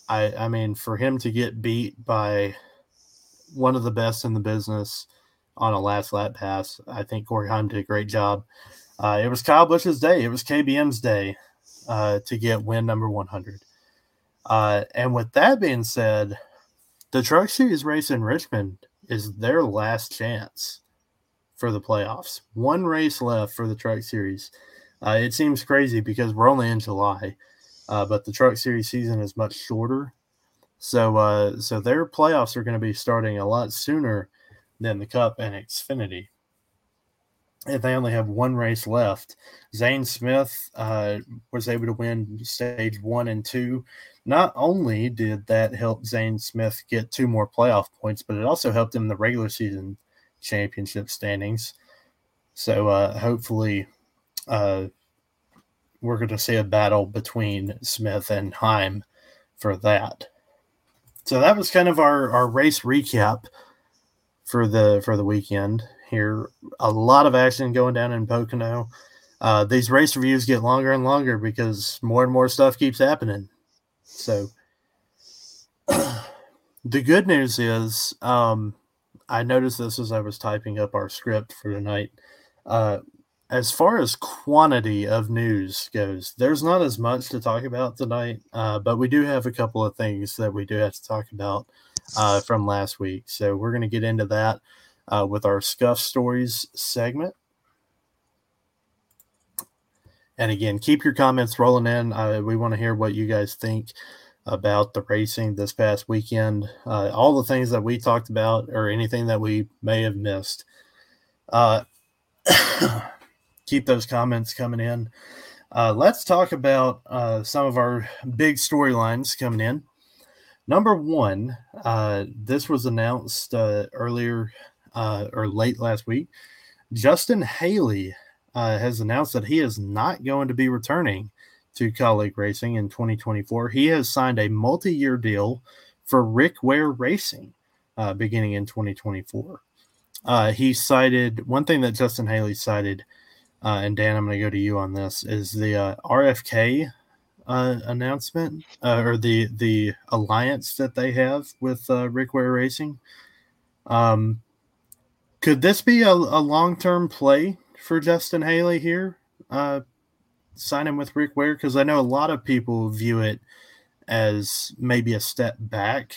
I, I mean, for him to get beat by one of the best in the business on a last lap pass, I think Corey Heim did a great job. Uh, it was Kyle Busch's day. It was KBM's day uh, to get win number 100. Uh, and with that being said, the Truck Series race in Richmond is their last chance for the playoffs. One race left for the Truck Series. Uh, it seems crazy because we're only in July, uh, but the Truck Series season is much shorter. So uh, so their playoffs are going to be starting a lot sooner than the Cup and Xfinity. If they only have one race left, Zane Smith uh, was able to win stage one and two. Not only did that help Zane Smith get two more playoff points, but it also helped him in the regular season championship standings. So uh, hopefully, uh, we're going to see a battle between Smith and Heim for that. So that was kind of our, our race recap for the for the weekend here. A lot of action going down in Pocono. Uh, these race reviews get longer and longer because more and more stuff keeps happening. So the good news is, um, I noticed this as I was typing up our script for tonight. Uh, as far as quantity of news goes, there's not as much to talk about tonight, uh, but we do have a couple of things that we do have to talk about uh, from last week. So we're going to get into that uh, with our Scuff Stories segment. And again, keep your comments rolling in. Uh, we want to hear what you guys think about the racing this past weekend, uh, all the things that we talked about, or anything that we may have missed. Uh, keep those comments coming in. Uh, let's talk about uh, some of our big storylines coming in. Number one, uh, this was announced uh, earlier uh, or late last week. Justin Haley uh, has announced that he is not going to be returning to Kaulig Racing in 2024. He has signed a multi year deal for Rick Ware Racing beginning in 2024. he cited one thing that Justin Haley cited uh, and Dan, I'm going to go to you on this. Is the uh, RFK uh, announcement uh, or the the alliance that they have with uh, Rick Ware Racing? Um, could this be a, a long term play for Justin Haley here? Uh, sign him with Rick Ware because I know a lot of people view it as maybe a step back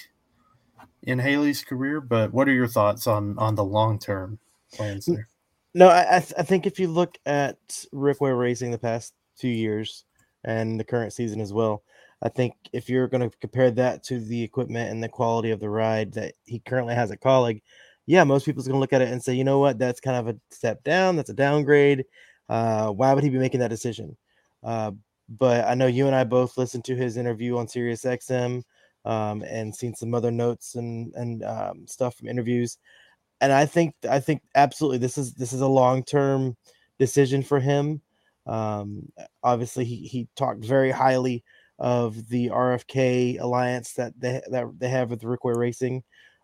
in Haley's career. But what are your thoughts on on the long term plans there? No, I, I, th- I think if you look at Rick Ware Racing the past two years and the current season as well, I think if you're going to compare that to the equipment and the quality of the ride that he currently has at Kaulig, yeah, most people's going to look at it and say, you know what, that's kind of a step down, that's a downgrade. Uh, why would he be making that decision? Uh, but I know you and I both listened to his interview on Sirius XM um, and seen some other notes and and um, stuff from interviews and I think I think absolutely this is this is a long term decision for him. Um, obviously, he he talked very highly of the RFK alliance that they that they have with Rick Ware Racing.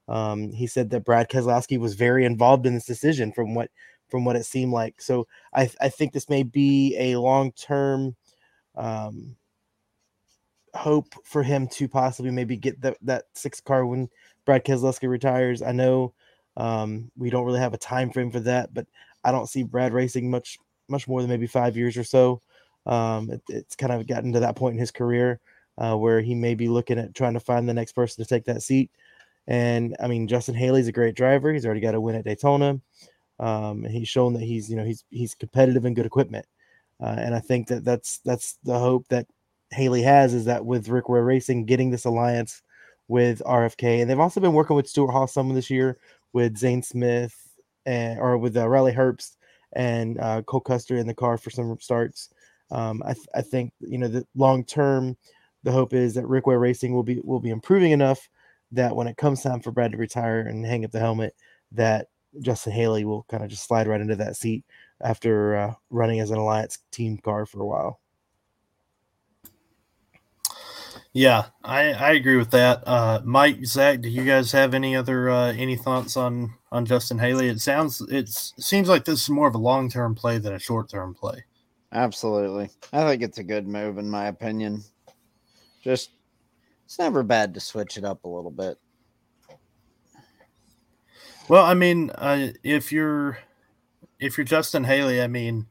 Um, he said that Brad Keselowski was very involved in this decision from what from what it seemed like. So I I think this may be a long term um, hope for him to possibly maybe get that that six car when Brad Keselowski retires. I know um, we don't really have a time frame for that, but I don't see Brad racing much much more than maybe five years or so. Um, it, it's kind of gotten to that point in his career uh, where he may be looking at trying to find the next person to take that seat. And I mean, Justin Haley's a great driver. He's already got a win at Daytona. Um, he's shown that he's you know he's he's competitive and good equipment. Uh, and I think that that's that's the hope that Haley has is that with Rick Ware Racing getting this alliance with RFK, and they've also been working with Stewart-Haas some of this year with Zane Smith and or with uh, Riley Herbst and uh, Cole Custer in the car for some starts. Um, I, th- I think you know the long term, the hope is that Rick Ware Racing will be will be improving enough that when it comes time for Brad to retire and hang up the helmet, that Justin Haley will kind of just slide right into that seat after uh, running as an alliance team car for a while. Yeah, I, I agree with that. Uh, Mike, Zach, do you guys have any other uh, any thoughts on on Justin Haley? It sounds it seems like this is more of a long term play than a short term play. Absolutely, I think it's a good move in my opinion. Just it's never bad to switch it up a little bit. Well, I mean, uh, if you're if you're Justin Haley, I mean,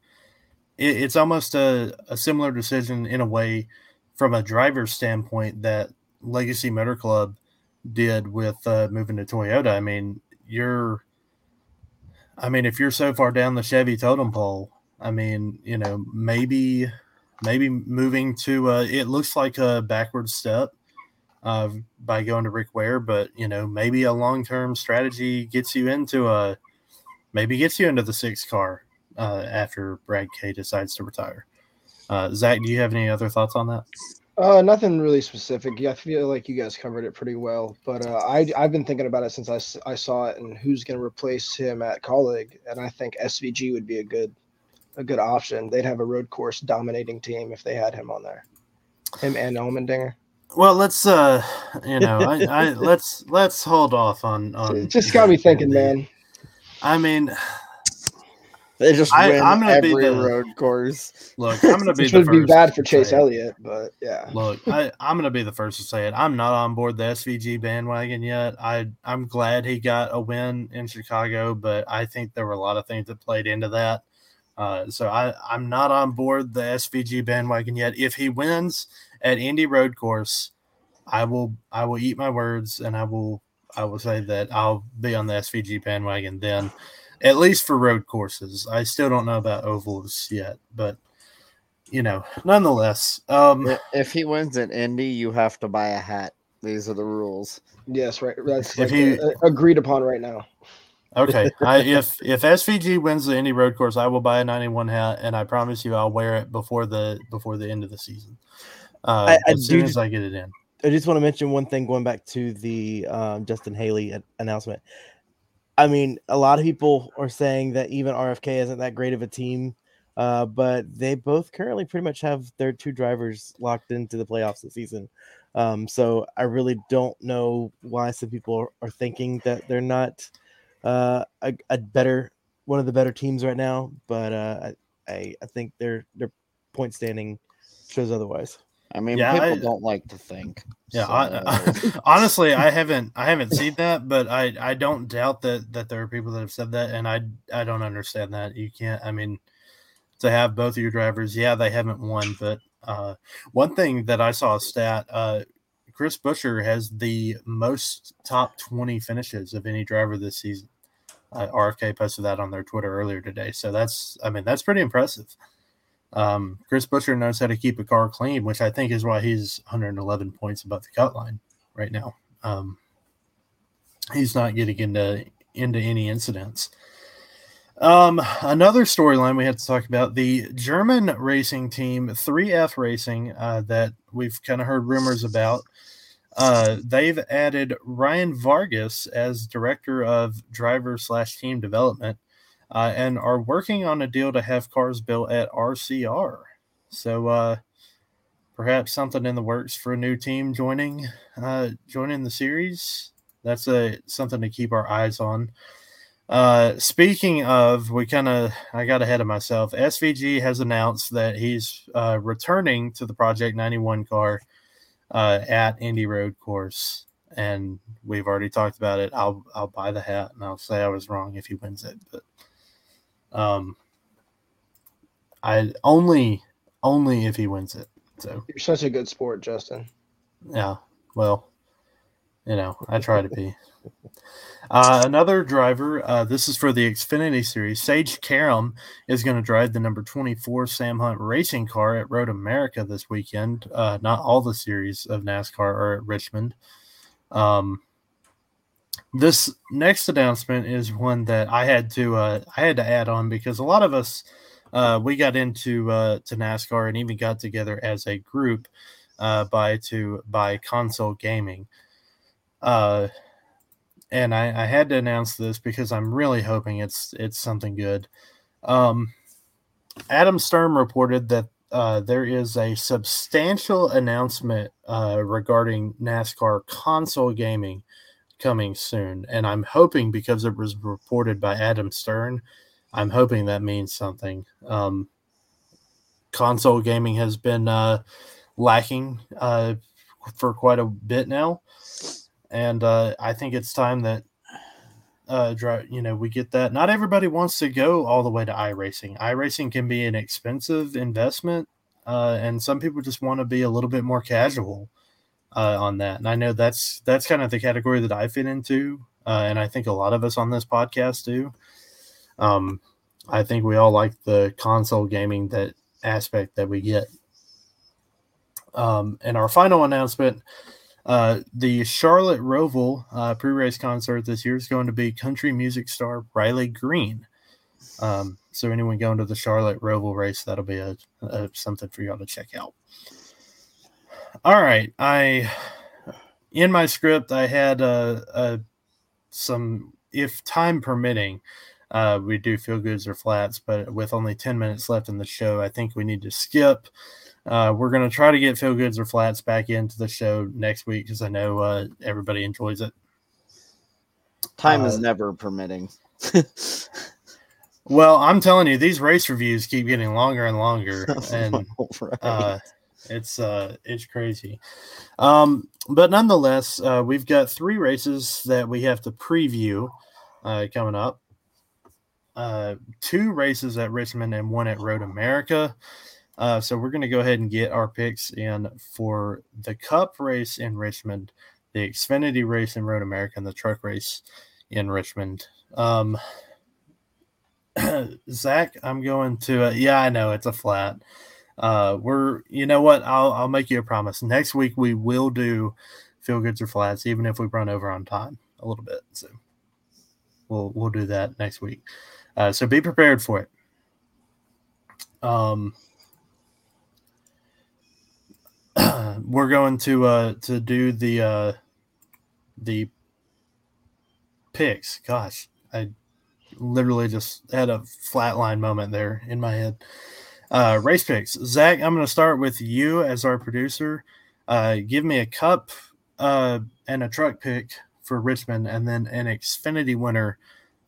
it, it's almost a, a similar decision in a way from a driver's standpoint that Legacy Motor Club did with uh, moving to Toyota. I mean, you're, I mean, if you're so far down the Chevy totem pole, I mean, you know, maybe, maybe moving to, uh, it looks like a backward step uh, by going to Rick Ware, but you know maybe a long term strategy gets you into a maybe gets you into the six car uh, after Brad K decides to retire. Uh, Zach, do you have any other thoughts on that? Uh, nothing really specific. Yeah, I feel like you guys covered it pretty well. But uh, I I've been thinking about it since I, I saw it and who's going to replace him at Kaulig, and I think SVG would be a good a good option. They'd have a road course dominating team if they had him on there. Him and Allmendinger. Well, let's uh, you know, I, I let's let's hold off on on. It just got me thinking, man. I mean, They just I- win I'm gonna be every the- road course. look, I'm gonna be Which the would be bad for Chase. Elliott, but yeah. Look, I, I'm gonna be the first to say it. I'm not on board the SVG bandwagon yet. I I'm glad he got a win in Chicago, but I think there were a lot of things that played into that. Uh, so I I'm not on board the SVG bandwagon yet. If he wins at Indy Road Course, I will I will eat my words and I will I will say that I'll be on the SVG bandwagon then, at least for road courses. I still don't know about ovals yet, but you know, nonetheless, um, If he wins at Indy, you have to buy a hat. These are the rules. Yes, right. That's If like, he- uh, agreed upon right now. Okay, I, if if SVG wins the Indy Road Course, I will buy a ninety one hat, and I promise you, I'll wear it before the before the end of the season. Uh, I- I as soon as I get it in. I just want to mention one thing going back to the um, Justin Haley announcement. I mean, a lot of people are saying that even RFK isn't that great of a team, uh, but they both currently pretty much have their two drivers locked into the playoffs this season. Um, so I really don't know why some people are, are thinking that they're not uh, a, a better one of the better teams right now. But uh, I, I I think their their point standing shows otherwise. I mean, Yeah, people I- don't like to think. Yeah, so- I, honestly, I haven't I haven't seen that, but I I don't doubt that that there are people that have said that, and I I don't understand that. You can't. I mean, to have both of your drivers, yeah, they haven't won, but uh, one thing that I saw a stat, uh, Chris Buescher has the most top twenty finishes of any driver this season. Uh, RFK posted that on their Twitter earlier today, so that's I mean that's pretty impressive. Um, Chris Buescher knows how to keep a car clean, which I think is why he's 111 points above the cut line right now. Um, he's not getting into into any incidents. Um, another storyline we had to talk about the German racing team 3F Racing uh, that we've kind of heard rumors about. Uh, they've added Ryan Vargas as director of driver slash team development uh, and are working on a deal to have cars built at RCR. So uh, perhaps something in the works for a new team joining uh, joining the series. That's a something to keep our eyes on. Uh, speaking of, we kind of I got ahead of myself. SVG has announced that he's uh, returning to the Project 91 car uh, at Indy Road Course, and we've already talked about it. I'll I'll buy the hat, and I'll say I was wrong if he wins it, but um, I only only if he wins it. So You're such a good sport, Justin. yeah, well, you know, I try to be. Uh, another driver, uh, this is for the Xfinity Series. Sage Karam is going to drive the number 24 Sam Hunt racing car at Road America this weekend. Uh, not all the series of NASCAR are at Richmond. Um, this next announcement is one that I had to uh, I had to add on because a lot of us uh, we got into uh, to NASCAR and even got together as a group uh, by to by console gaming. Uh, and I, I had to announce this because I'm really hoping it's it's something good. Um, Adam Stern reported that uh, there is a substantial announcement uh, regarding NASCAR console gaming coming soon, and I'm hoping because it was reported by Adam Stern, I'm hoping that means something. Um, console gaming has been uh, lacking uh, for quite a bit now, and uh, I think it's time that uh, you know we get that. Not everybody wants to go all the way to iRacing. iRacing can be an expensive investment, uh, and some people just want to be a little bit more casual uh, on that. And I know that's that's kind of the category that I fit into, uh, and I think a lot of us on this podcast do. Um, I think we all like the console gaming that aspect that we get. Um, and our final announcement Uh, the Charlotte Roval uh, pre-race concert this year is going to be country music star Riley Green. Um, so anyone going to the Charlotte Roval race, that'll be a, a something for y'all to check out. All right, I in my script I had uh, uh, some if time permitting, uh, we do feel goods or flats, but with only 10 minutes left in the show, I think we need to skip. Uh, we're going to try to get feel goods or flats back into the show next week because I know uh, everybody enjoys it. Time is Uh, never permitting. Well, I'm telling you, these race reviews keep getting longer and longer, and Right. It's uh, it's crazy. Um, but nonetheless, uh, we've got three races that we have to preview uh, coming up. Uh, two races at Richmond and one at Road America. Uh, so we're going to go ahead and get our picks in for the Cup race in Richmond, the Xfinity race in Road America, and the truck race in Richmond. Um, Zach, I'm going to. Uh, yeah, I know it's a flat. Uh, we're. You know what? I'll I'll make you a promise. Next week we will do feel goods or flats, even if we run over on time a little bit. So we'll we'll do that next week. Uh, so be prepared for it. Um, we're going to uh to do the uh the picks. Gosh, I literally just had a flatline moment there in my head. Uh, race picks. Zach, I'm going to start with you as our producer. Uh, give me a cup uh, and a truck pick for Richmond, and then an Xfinity winner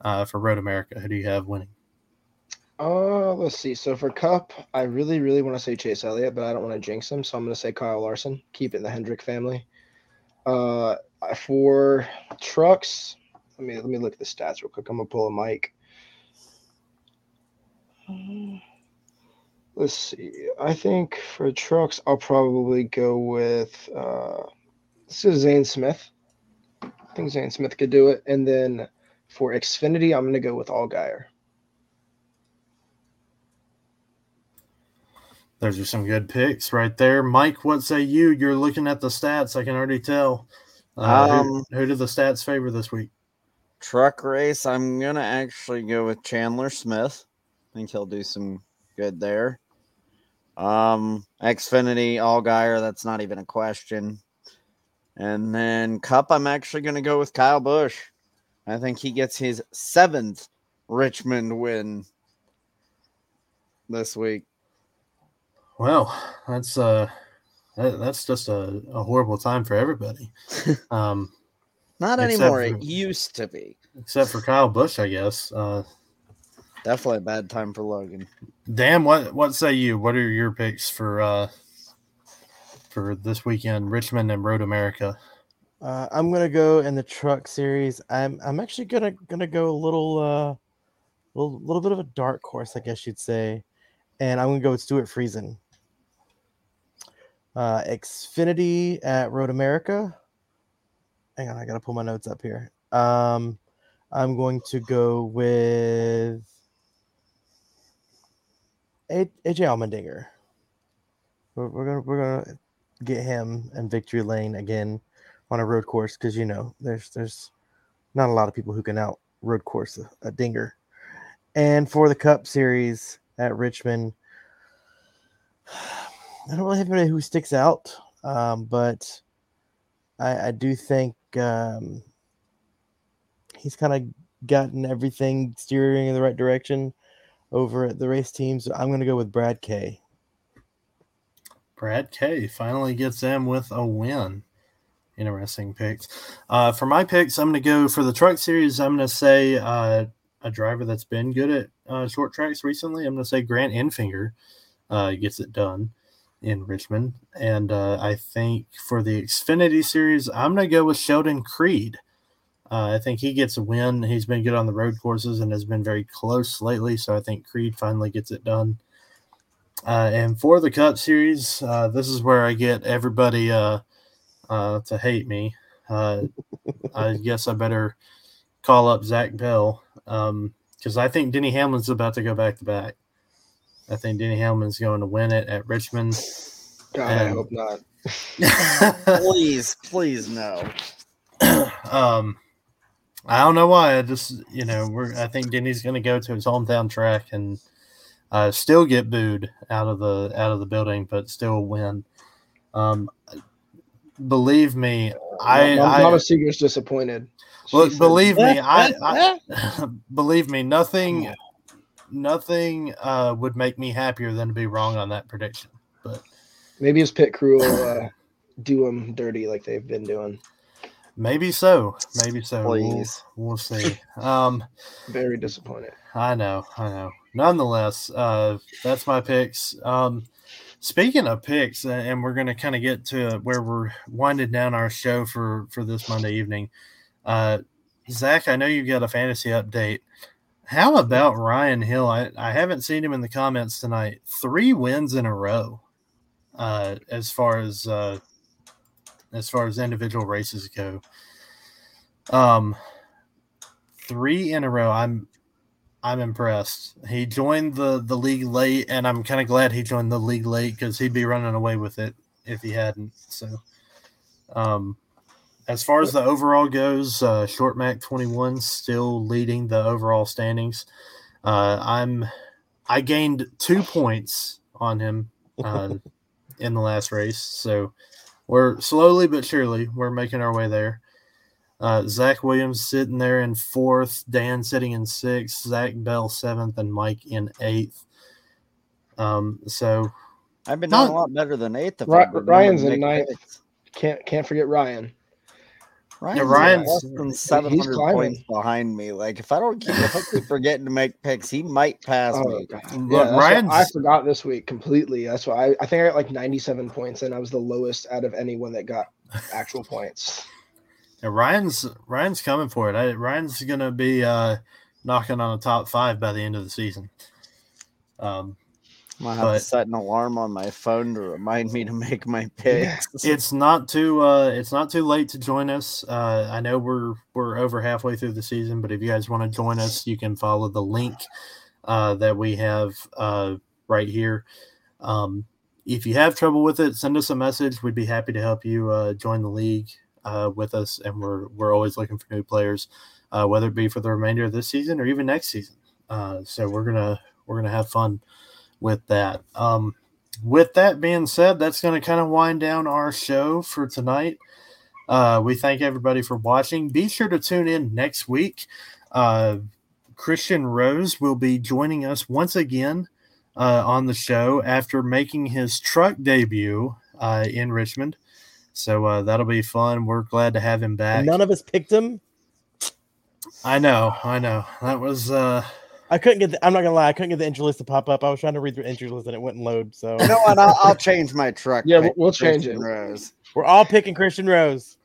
uh, for Road America. Who do you have winning? Uh, let's see. So for Cup, I really, really want to say Chase Elliott, but I don't want to jinx him, so I'm going to say Kyle Larson. Keep it in the Hendrick family. Uh, for trucks, let me let me look at the stats real quick. I'm gonna pull a Mike. Let's see. I think for trucks, I'll probably go with uh, this is Zane Smith. I think Zane Smith could do it, and then for Xfinity, I'm gonna go with Allgaier. Those are some good picks right there. Mike, what say you? You're looking at the stats. I can already tell. Uh, Um, who, who do the stats favor this week? Truck race, I'm gonna actually go with Chandler Smith. I think he'll do some good there. Um, Xfinity, Allgaier, that's not even a question. And then Cup, I'm actually gonna go with Kyle Busch. I think he gets his seventh Richmond win this week. Well, that's uh, that, that's just a, a horrible time for everybody. Um, Not anymore. for- It used to be. except for Kyle Busch, I guess. Uh, Definitely a bad time for Logan. Dan, what what say you? What are your picks for uh for this weekend, Richmond and Road America? Uh, I'm gonna go in the truck series. I'm I'm actually gonna gonna go a little uh little little bit of a dark horse, I guess you'd say, and I'm gonna go with Stewart Friesen. Uh, Xfinity at Road America. Hang on, I gotta pull my notes up here. Um, I'm going to go with A- AJ Allmendinger. We're, we're gonna we're gonna get him in victory lane again on a road course because you know there's there's not a lot of people who can out road course a, a dinger. And for the Cup Series at Richmond, I don't really have anybody who sticks out, um, but I, I do think um, he's kind of gotten everything steering in the right direction over at the race teams. I'm going to go with Brad Kay. Brad K finally gets them with a win. Interesting picks. Uh, for my picks, I'm going to go for the truck series. I'm going to say uh, a driver that's been good at uh, short tracks recently. I'm going to say Grant Enfinger uh, gets it done in Richmond. And uh, I think for the Xfinity series, I'm going to go with Sheldon Creed. Uh, I think he gets a win. He's been good on the road courses and has been very close lately. So I think Creed finally gets it done. Uh, and for the Cup Series, uh, this is where I get everybody uh, uh, to hate me. Uh, I guess I better call up Zach Bell because I think Denny Hamlin's about to go back to back. I think Denny Hamlin's going to win it at Richmond. God, I hope not. please, please no. um, I don't know why. I just you know we're I think Denny's going to go to his hometown track and uh, still get booed out of the out of the building, but still win. Um, believe me, I, Mama, I Mama Seeger's disappointed. Look. Believe me, I, I believe me. Nothing, nothing uh, would make me happier than to be wrong on that prediction. But maybe his pit crew will uh, do him dirty like they've been doing. Maybe so. Maybe so. We'll, Please. we'll see. Um. Very disappointed. I know, I know. Nonetheless, uh, that's my picks. Um, speaking of picks, uh, and we're going to kind of get to where we're winding down our show for for this Monday evening. Uh, Zach, I know you got a fantasy update. How about Ryan Hill? I, I haven't seen him in the comments tonight. Three wins in a row, uh, as far as uh, as far as individual races go. Um, three in a row. I'm I'm impressed. He joined the the league late, and I'm kind of glad he joined the league late because he'd be running away with it if he hadn't. So, um, as far as the overall goes, uh, Short Mac 21 still leading the overall standings. Uh, I'm I gained two points on him uh, in the last race, so we're slowly but surely we're making our way there. Uh, Zach Williams sitting there in fourth, Dan sitting in sixth, Zach Bell seventh, and Mike in eighth. Um, so I've been Not- doing a lot better than eighth. If Ry- Ryan's in ninth. picks. Can't can't forget Ryan. Ryan's, Ryan's- less than seven hundred points behind me. Like if I don't keep, if I keep forgetting to make picks, he might pass Oh, me. God. look, Yeah, that's Ryan's I forgot this week completely. That's why I, I think I got like 97 points, and I was the lowest out of anyone that got actual points. yeah, Ryan's Ryan's coming for it. I, Ryan's gonna be uh, knocking on a top five by the end of the season. Um, I'm gonna have But- to set an alarm on my phone to remind me to make my picks. it's not too uh, it's not too late to join us. Uh, I know we're we're over halfway through the season, but if you guys want to join us, you can follow the link uh, that we have uh, right here. Um, if you have trouble with it, send us a message. We'd be happy to help you uh, join the league uh, with us, and we're we're always looking for new players, uh, whether it be for the remainder of this season or even next season. Uh, so we're gonna we're gonna have fun with that. Um, with that being said, that's going to kind of wind down our show for tonight. Uh, we thank everybody for watching. Be sure to tune in next week. Uh, Christian Rose will be joining us once again uh, on the show after making his truck debut uh, in Richmond. So uh, that'll be fun. We're glad to have him back. None of us picked him. I know, I know. That was uh, I couldn't get. The, I'm not gonna lie. I couldn't get the entry list to pop up. I was trying to read through entry list and it wouldn't load. So You know what? I'll, I'll change my truck. Yeah, we'll- we'll change it. Rose. we're all picking Christian Rose.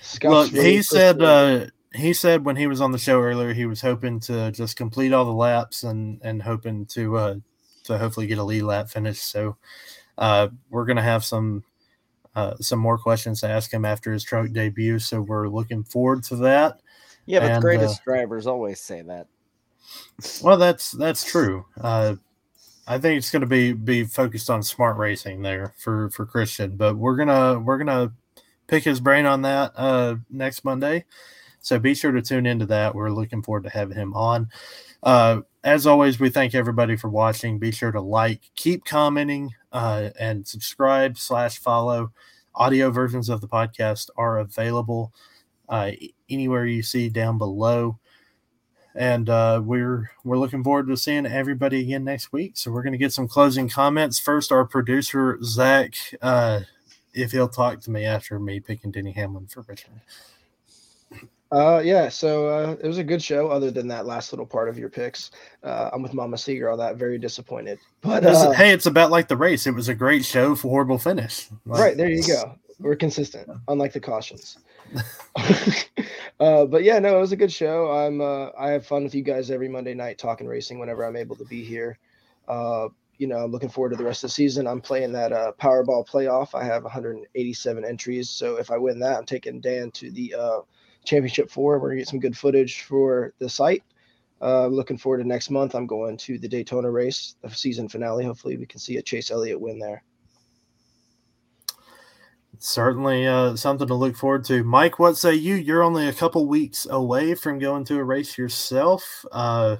Scott's Look, really he said uh, he said when he was on the show earlier, he was hoping to just complete all the laps and and hoping to uh, to hopefully get a lead lap finish. So uh, we're gonna have some uh, some more questions to ask him after his truck debut. So we're looking forward to that. Yeah, but And, the greatest drivers always say that. Well, that's that's true. Uh, I think it's going to be be focused on smart racing there for for Christian, but we're gonna we're gonna pick his brain on that uh, next Monday. So be sure to tune into that. We're looking forward to having him on. Uh, as always, we thank everybody for watching. Be sure to like, keep commenting, uh, and subscribe slash follow. Audio versions of the podcast are available uh, anywhere you see down below and uh, we're we're looking forward to seeing everybody again next week. So we're going to get some closing comments. First, our producer Zach, uh, if he'll talk to me after me picking Denny Hamlin for Richmond. Uh, yeah, so uh, it was a good show. Other than that last little part of your picks, uh, I'm with Mama Seeger on that. Very disappointed, but uh, hey, it's about like the race. It was a great show for horrible finish. Like, right there you go. We're consistent, unlike the cautions. uh, but yeah, no, it was a good show. I'm uh, I have fun with you guys every Monday night talking racing whenever I'm able to be here. Uh, you know, I'm looking forward to the rest of the season. I'm playing that uh, Powerball playoff. I have 187 entries, so if I win that, I'm taking Dan to the uh, championship four. We're gonna get some good footage for the site. Uh, looking forward to next month. I'm going to the Daytona race, the season finale. Hopefully, we can see a Chase Elliott win there. Certainly uh, something to look forward to. Mike, what say you? You're only a couple weeks away from going to a race yourself. Uh,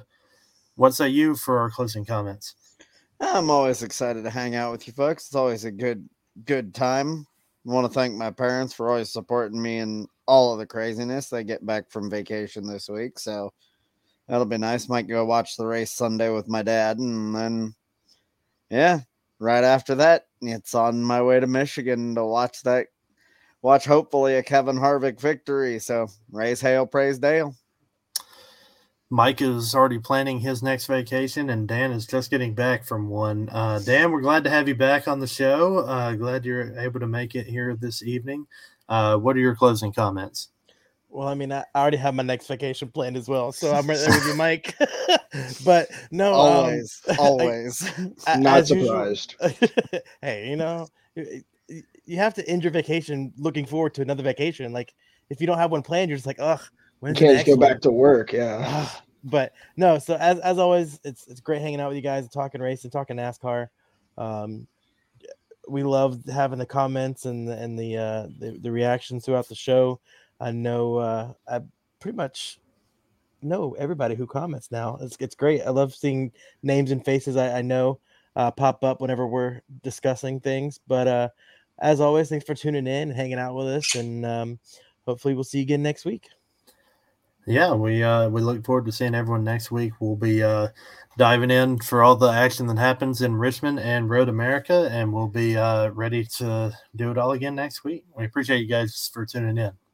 what say you for our closing comments? I'm always excited to hang out with you folks. It's always a good good time. I want to thank my parents for always supporting me in all of the craziness. They get back from vacation this week, so that'll be nice. Might go watch the race Sunday with my dad, and then yeah, right after that, it's on my way to Michigan to watch that. Watch hopefully a Kevin Harvick victory. So raise hail, praise Dale. Mike is already planning his next vacation, and Dan is just getting back from one. Uh, Dan, we're glad to have you back on the show. Uh, glad you're able to make it here this evening. Uh, what are your closing comments? Well, I mean, I already have my next vacation planned as well, so I'm right there with you, Mike. but no, always, um, always, not surprised. Usual, hey, you know, you have to end your vacation looking forward to another vacation. Like, if you don't have one planned, you're just like, ugh, you can't just go one? back to work. Yeah. but no, so as as always, it's it's great hanging out with you guys, talking race and talking NASCAR. Um, we love having the comments and the, and the, uh, the the reactions throughout the show. I know uh, I pretty much know everybody who comments now. It's it's great. I love seeing names and faces I, I know uh, pop up whenever we're discussing things. But uh, as always, thanks for tuning in, and hanging out with us, and um, hopefully we'll see you again next week. Yeah, we uh, we look forward to seeing everyone next week. We'll be uh, diving in for all the action that happens in Richmond and Road America, and we'll be uh, ready to do it all again next week. We appreciate you guys for tuning in.